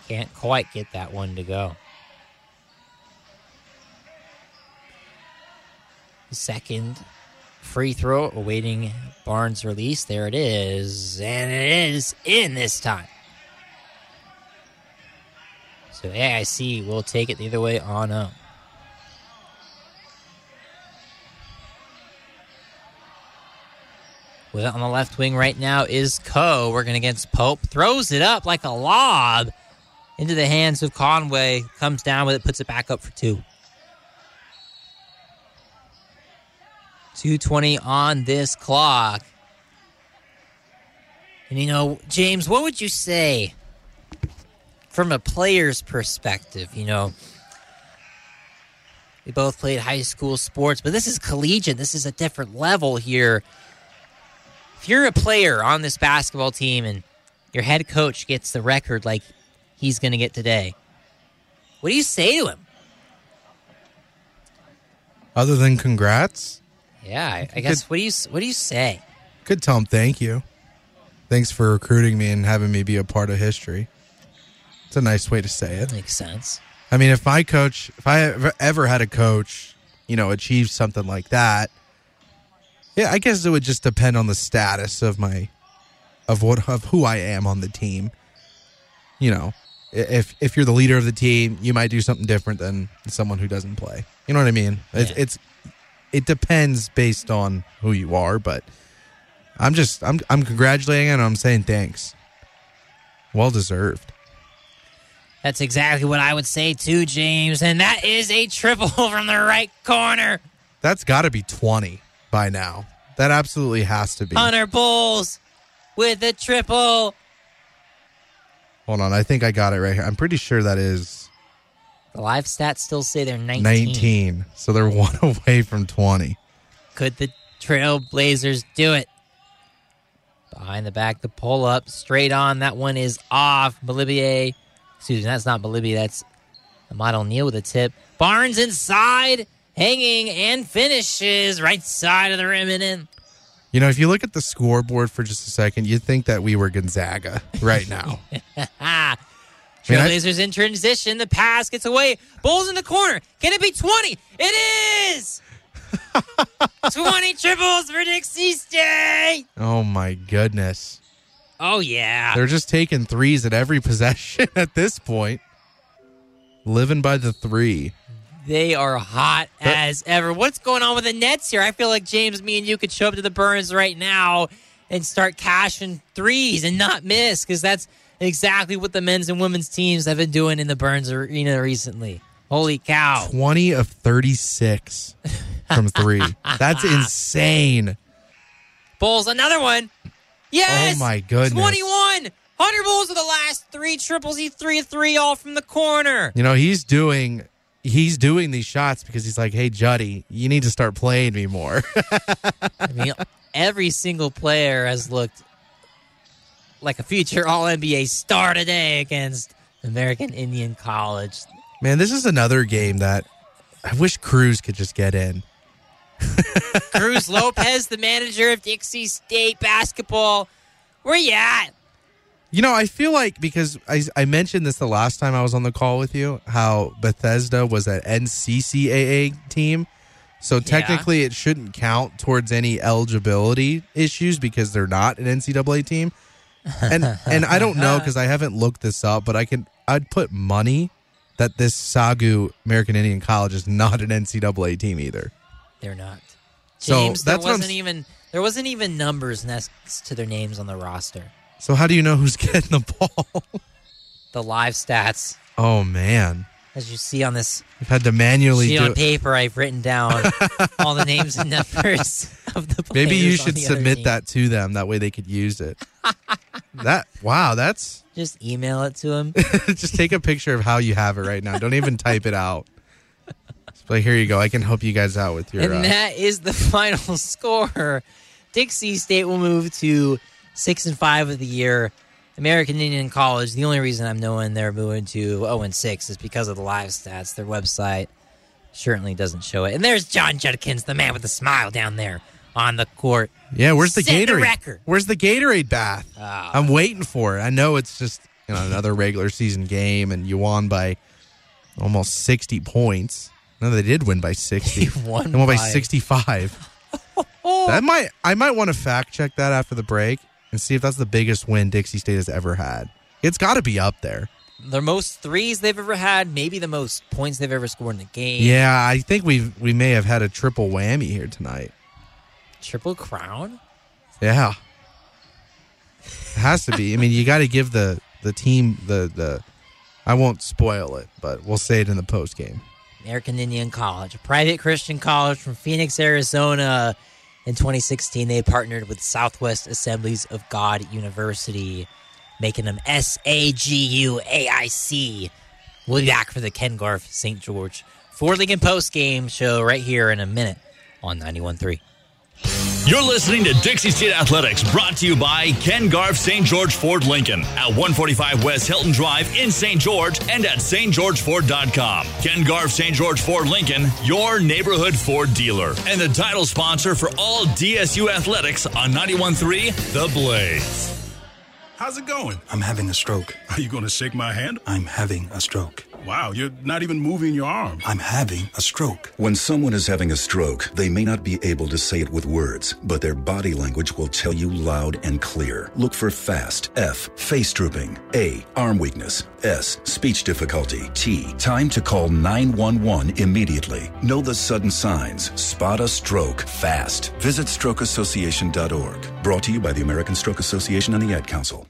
Can't quite get that one to go. Second free throw awaiting Barnes' release. There it is. And it is in this time. So AIC will take it the other way on up. With it on the left wing right now is Coe working against Pope. Throws it up like a lob into the hands of Conway. Comes down with it, puts it back up for two. 220 on this clock. And you know, James, what would you say from a player's perspective? You know, we both played high school sports, but this is collegiate. This is a different level here. If you're a player on this basketball team and your head coach gets the record like he's going to get today, what do you say to him? Other than congrats, Yeah, I, I guess. What do you What do you say? could tell him thank you. Thanks for recruiting me and having me be a part of history. It's a nice way to say it. Makes sense. I mean, if my coach, if I ever, ever had a coach, you know, achieve something like that, yeah, I guess it would just depend on the status of my, of what, of who I am on the team. You know, if if you're the leader of the team, you might do something different than someone who doesn't play. You know what I mean? It's, it's it depends based on who you are, but I'm just I'm I'm congratulating and I'm saying thanks. Well deserved. That's exactly what I would say too, James. And that is a triple from the right corner. That's got to be 20 by now. That absolutely has to be. Hunter Bulls with a triple. Hold on, I think I got it right here. I'm pretty sure that is The live stats still say they're 19. 19. So they're one away from 20. Could the Trailblazers do it? Behind the back, the pull up, straight on. That one is off. Bolivier, excuse me, that's not Bolivier. That's Ahmad O'Neal with a tip. Barnes inside, hanging, and finishes right side of the rim and in. You know, if you look at the scoreboard for just a second, you'd think that we were Gonzaga right now. Ha! I- Trailblazers in transition. The pass gets away. Bulls in the corner. Can it be 20? It is! 20 triples for Dixie State! oh my goodness. Oh, yeah. They're just taking threes at every possession at this point. Living by the three. They are hot as ever. What's going on with the Nets here? I feel like James, me, and you could show up to the Burns right now and start cashing threes and not miss because that's exactly what the men's and women's teams have been doing in the Burns Arena recently. Holy cow. 20 of 36 from three. That's insane. Bulls, another one. Yes. Oh my goodness. 21. Hunter Bulls with the last three triples. He three of three all from the corner. You know, he's doing he's doing these shots because he's like, "Hey, Juddy, you need to start playing me more." I mean, every single player has looked like a future All NBA star today against American Indian College. Man, this is another game that I wish Cruz could just get in. Cruz Lopez, the manager of Dixie State basketball. Where you at? You know, I feel like because I, I mentioned this the last time I was on the call with you, how Bethesda was an NCCAA team. So technically, it shouldn't count towards any eligibility issues because they're not an NCAA team. And and I don't know because I haven't looked this up, but I can I'd put money that this SAGU American Indian College is not an NCAA team either. They're not. So James, that's there I'm wasn't even there wasn't even numbers next to their names on the roster. So how do you know who's getting the ball? The live stats, oh man, as you see on this I've had to manually sheet do on it. paper, I've written down all the names and numbers of the players. Maybe you on should the other submit team. that to them. That way they could use it. that wow, that's Just email it to him. just take a picture of how you have it right now. Don't even type it out. Just like here you go. I can help you guys out with your. and Uh, that is the final score. Dixie State will move to six and five of the year. American Indian College. The only reason I'm knowing they're moving to zero and six is because of the live stats. Their website certainly doesn't show it. And there's Jon Judkins, the man with the smile down there on the court. yeah, where's the Set the Gatorade? record. Where's the Gatorade bath? Ah. I'm waiting for it. I know it's just you know another regular season game, and you won by almost 60 points. No, they did win by 60. They won They won by by- 65. that might I might want to fact check that after the break and see if that's the biggest win Dixie State has ever had. It's got to be up there. The most threes they've ever had, maybe the most points they've ever scored in the game. Yeah, I think we we may have had a triple whammy here tonight. Triple crown? Yeah, it has to be. I mean, you got to give the the team the the. I won't spoil it, but we'll say it in the post game. American Indian College, a private Christian college from Phoenix, Arizona. In 2016, they partnered with Southwest Assemblies of God University, making them S A G U A I C. We'll be back for the Ken Garff St. George Ford Lincoln post game show right here in a minute on 91.3. You're listening to Dixie State Athletics, brought to you by Ken Garff St. George Ford Lincoln at 145 West Hilton Drive in St. George and at stgeorgeford.com. Ken Garff St. George Ford Lincoln, your neighborhood Ford dealer, and the title sponsor for all DSU athletics on 91.3 The Blaze. How's it going? I'm having a stroke. Are you going to shake my hand? I'm having a stroke. Wow, you're not even moving your arm. I'm having a stroke. When someone is having a stroke, they may not be able to say it with words, but their body language will tell you loud and clear. Look for FAST, F, face drooping, A, arm weakness, S, speech difficulty, T, time to call 911 immediately. Know the sudden signs. Spot a stroke fast. Visit strokeassociation.org. Brought to you by the American Stroke Association and the Ad Council.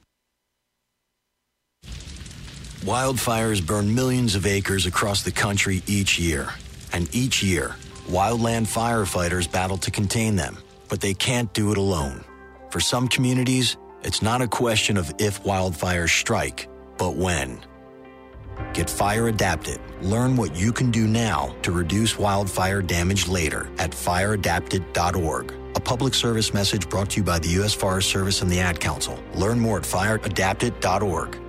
Wildfires burn millions of acres across the country each year. And each year, wildland firefighters battle to contain them, but they can't do it alone. For some communities, it's not a question of if wildfires strike, but when. Get fire adapted. Learn what you can do now to reduce wildfire damage later at fireadapted.org. A public service message brought to you by the U.S. Forest Service and the Ad Council. Learn more at fireadapted.org.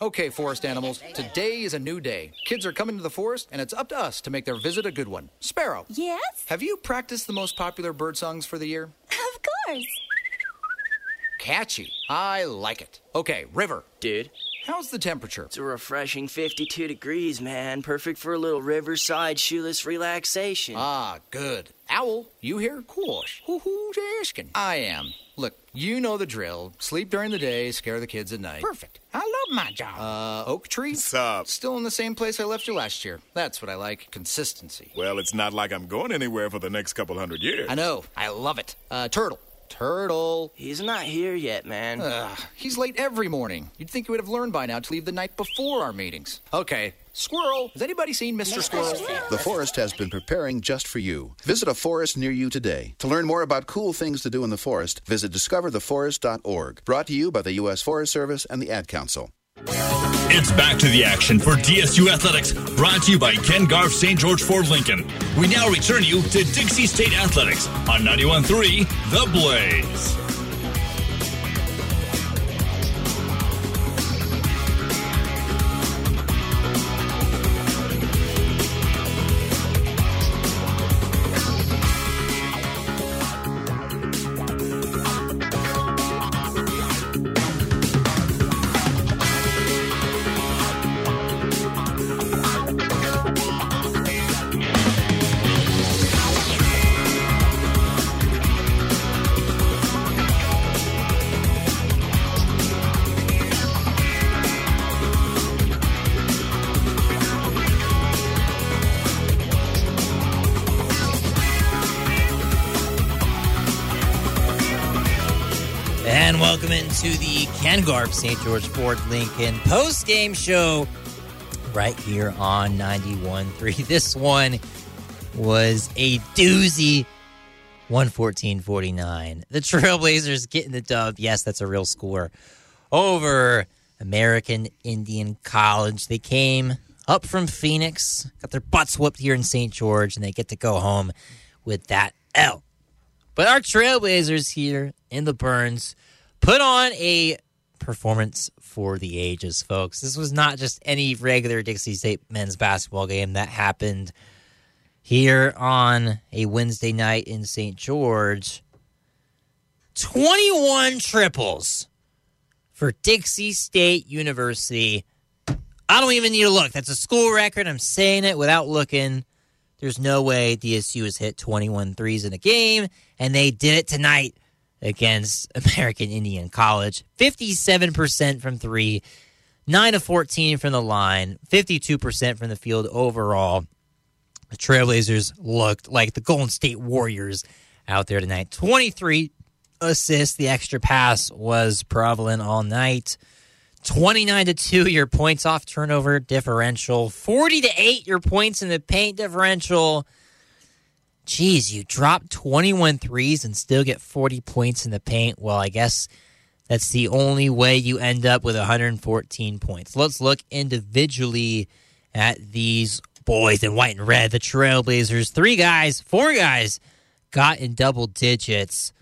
Okay, forest animals, today is a new day. Kids are coming to the forest, and it's up to us to make their visit a good one. Sparrow, Yes, have you practiced the most popular bird songs for the year? of course. Catchy. I like it. Okay, River. Dude. How's the temperature? It's a refreshing 52 degrees, man. Perfect for a little riverside shoeless relaxation. Ah, good. Owl, you here? Course. Who who's asking? I am. Look, you know the drill. Sleep during the day, scare the kids at night. Perfect. I love my job. Uh, Oak Tree? What's up? Still in the same place I left you last year. That's what I like. Consistency. Well, it's not like I'm going anywhere for the next couple hundred years. I know. I love it. Uh, Turtle. Turtle. He's not here yet, man. Ugh, he's late every morning. You'd think he would have learned by now to leave the night before our meetings. Okay. Squirrel. Has anybody seen Mr. Squirrel? The forest has been preparing just for you. Visit a forest near you today. To learn more about cool things to do in the forest, visit discovertheforest.org. Brought to you by the U.S. Forest Service and the Ad Council. It's back to the action for DSU Athletics, brought to you by Ken Garff St. George Ford Lincoln. We now return you to Dixie State Athletics on 91.3 The Blaze. St. George Ford Lincoln post game show right here on 91.3. This one was a doozy 114.49. The Trailblazers getting the dub. Yes, that's a real score over American Indian College. They came up from Phoenix, got their butts whooped here in St. George, and they get to go home with that L. But our Trailblazers here in the Burns put on a performance for the ages, folks. This was not just any regular Dixie State men's basketball game that happened here on a Wednesday night in St. George. 21 triples for Dixie State University. I don't even need to look. That's a school record. I'm saying it without looking. There's no way DSU has hit 21 threes in a game, and they did it tonight against American Indian College. 57% from three, 9 of 14 from the line, 52% from the field overall. The Trailblazers looked like the Golden State Warriors out there tonight. 23 assists. The extra pass was prevalent all night. 29 to 2 your points off turnover differential. 40 to 8 your points in the paint differential. Geez, you drop 21 threes and still get 40 points in the paint. Well, I guess that's the only way you end up with 114 points. Let's look individually at these boys in white and red, the Trailblazers. Three guys, four guys got in double digits.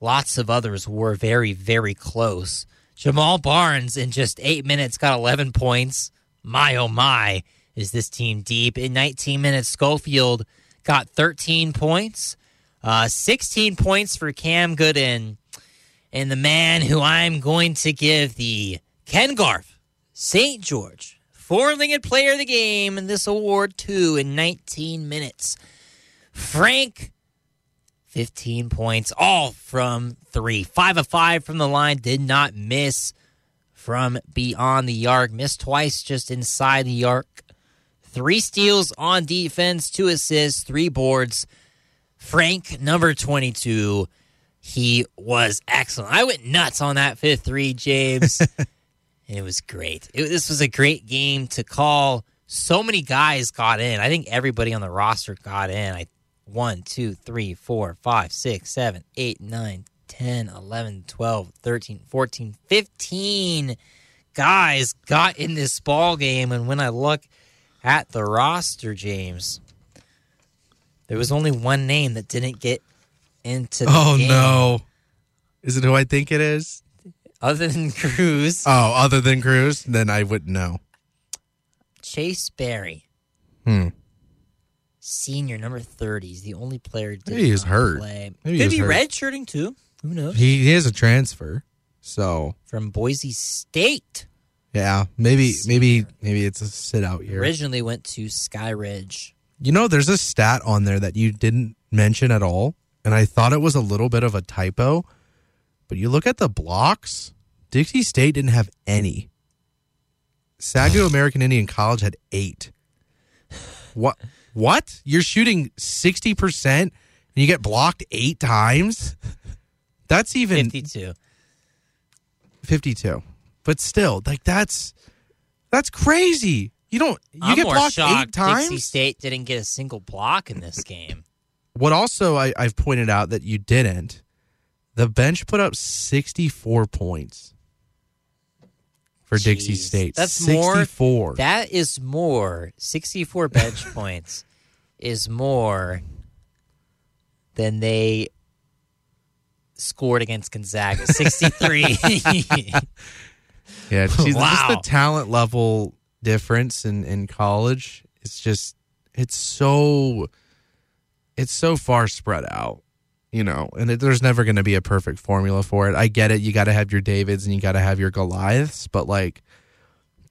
Lots of others were very, very close. Jamal Barnes in just eight minutes got 11 points. My oh my, is this team deep? In 19 minutes, Schofield got 13 points, uh, 16 points for Cam Gooden, and the man who I'm going to give the Ken Garff St. George four-legged player of the game in this award to in 19 minutes. Frank 15 points, all from three. Five of five from the line, did not miss from beyond the arc. Missed twice just inside the arc. Three steals on defense, two assists, three boards. Frank, number 22, he was excellent. I went nuts on that fifth three, James. and it was great. It, this was a great game to call. So many guys got in. I think everybody on the roster got in. I 1, 2, 3, 4, 5, 6, 7, 8, 9, 10, 11, 12, 13, 14, 15 guys got in this ball game. And when I look at the roster, James, there was only one name that didn't get into the Oh game. no. Is it who I think it is? Other than Cruz, Oh, other than Cruz, then I wouldn't know. Chase Berry, Hmm. senior number 30, is the only player did Maybe he's not hurt. play. Maybe Could he's be hurt. redshirting too. Who knows? He, he is a transfer. So From Boise State. Yeah, maybe maybe maybe it's a sit out year. Originally went to Sky Ridge. You know, there's a stat on there that you didn't mention at all, and I thought it was a little bit of a typo. But you look at the blocks, Dixie State didn't have any. SAGU American Indian College had eight. What? What? You're shooting sixty percent and you get blocked eight times? That's even 52. 52. But still, like that's that's crazy. You don't you I'm get more blocked shocked eight times. Dixie State didn't get a single block in this game. What also I, I've pointed out that you didn't. The bench put up 64 points for Dixie State. That's 64. more. That is more. 64 bench points is more than they scored against Gonzaga. 63. yeah, see, Wow. just the talent level difference in in college. It's just it's so it's so far spread out, you know, and it, there's never going to be a perfect formula for it. I get it. You got to have your Davids and you got to have your Goliaths, but like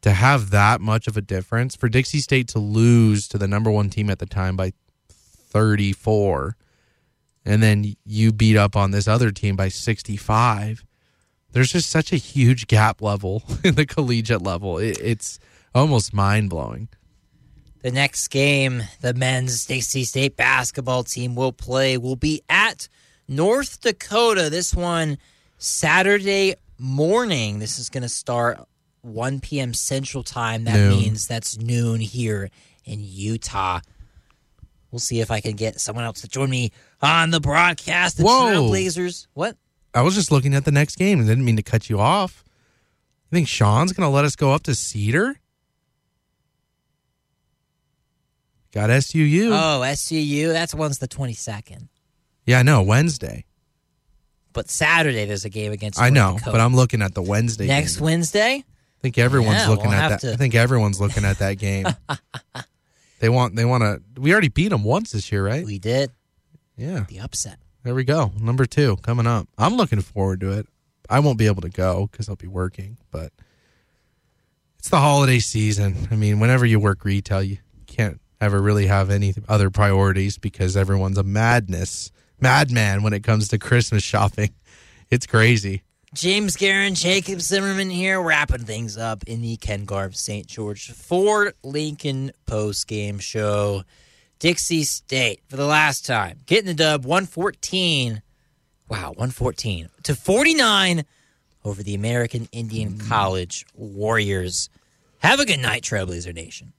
to have that much of a difference for Dixie State to lose to the number one team at the time by 34, and then you beat up on this other team by 65. There's just such a huge gap level in the collegiate level. It, it's almost mind blowing. The next game the men's Dixie State basketball team will play will be at North Dakota. This one Saturday morning. This is going to start 1 p.m. Central Time. That Noon. means that's noon here in Utah. We'll see if I can get someone else to join me on the broadcast. The Whoa. Trailblazers. What? I was just looking at the next game and didn't mean to cut you off. You think Sean's going to let us go up to Cedar? Got SUU. Oh, SCU. That's one's the 22nd. yeah, I know. Wednesday. But Saturday there's a game against. I know, Dakota. but I'm looking at the Wednesday. next game. Wednesday. I think everyone's Yeah, looking we'll at that. to- I think everyone's looking at that game. they want. They want to. We already beat them once this year, right? We did. Yeah. The upset. There we go. Number two coming up. I'm looking forward to it. I won't be able to go because I'll be working, but it's the holiday season. I mean, whenever you work retail, you can't ever really have any other priorities because everyone's a madness, madman when it comes to Christmas shopping. It's crazy. James Guerin, Jacob Zimmerman here, wrapping things up in the Ken Garff St. George Ford Lincoln post game show. Dixie State for the last time, getting the dub 114. Wow, 114 to 49 over the American Indian hmm. College Warriors. Have a good night, Trailblazer Nation.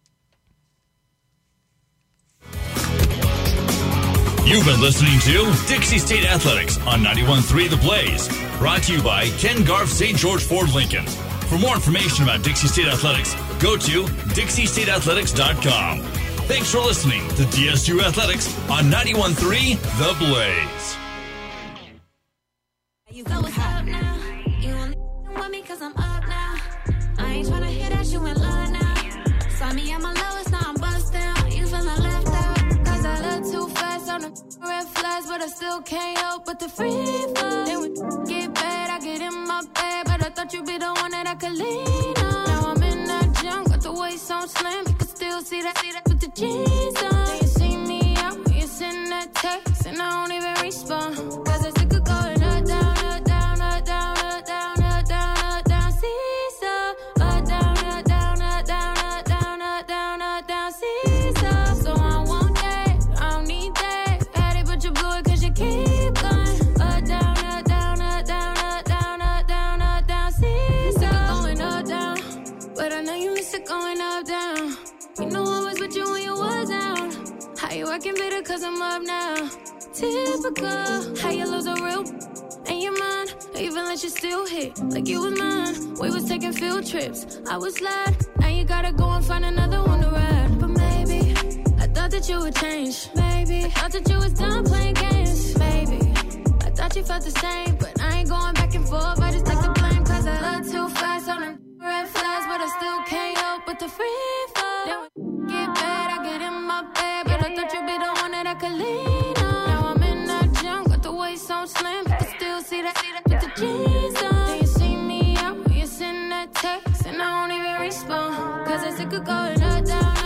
You've been listening to Dixie State Athletics on 91.3 The Blaze. Brought to you by Ken Garff St. George Ford Lincoln. For more information about Dixie State Athletics, go to DixieStateAthletics.com. Thanks for listening to DSU Athletics on 91.3 The Blaze. You go up now? You want me cause I'm up now. I ain't tryna you in love now. Saw me at my lowest, now I'm bust down. You left out. Cause I look too fast on the red flags, but I still can't help but the free get bad, I get in my bed, but I thought you'd be the one that I could lean on. Now I'm in that the waist slim. You can still see that, see that jeans on. You see me out, you send that text, and I don't even respond. Cause I'm up now? Typical. How you lose a real and your mind, even let you still hit like you was mine. We was taking field trips. I was glad. Now you gotta go and find another one to ride. But maybe I thought that you would change. Maybe I thought that you was done playing games. Maybe I thought you felt the same, but I ain't going back and forth. I just take the blame cause I look too fast on them red flags, but I still can't help but the free fall. Then get bad, I get in my bed, thought you'd be the one that I could lean on. Now I'm in that junk, got the waist on slim, you can still see that, with the jeans on. Then you see me out, you send that text, and I don't even respond, cause I sick of going up, down,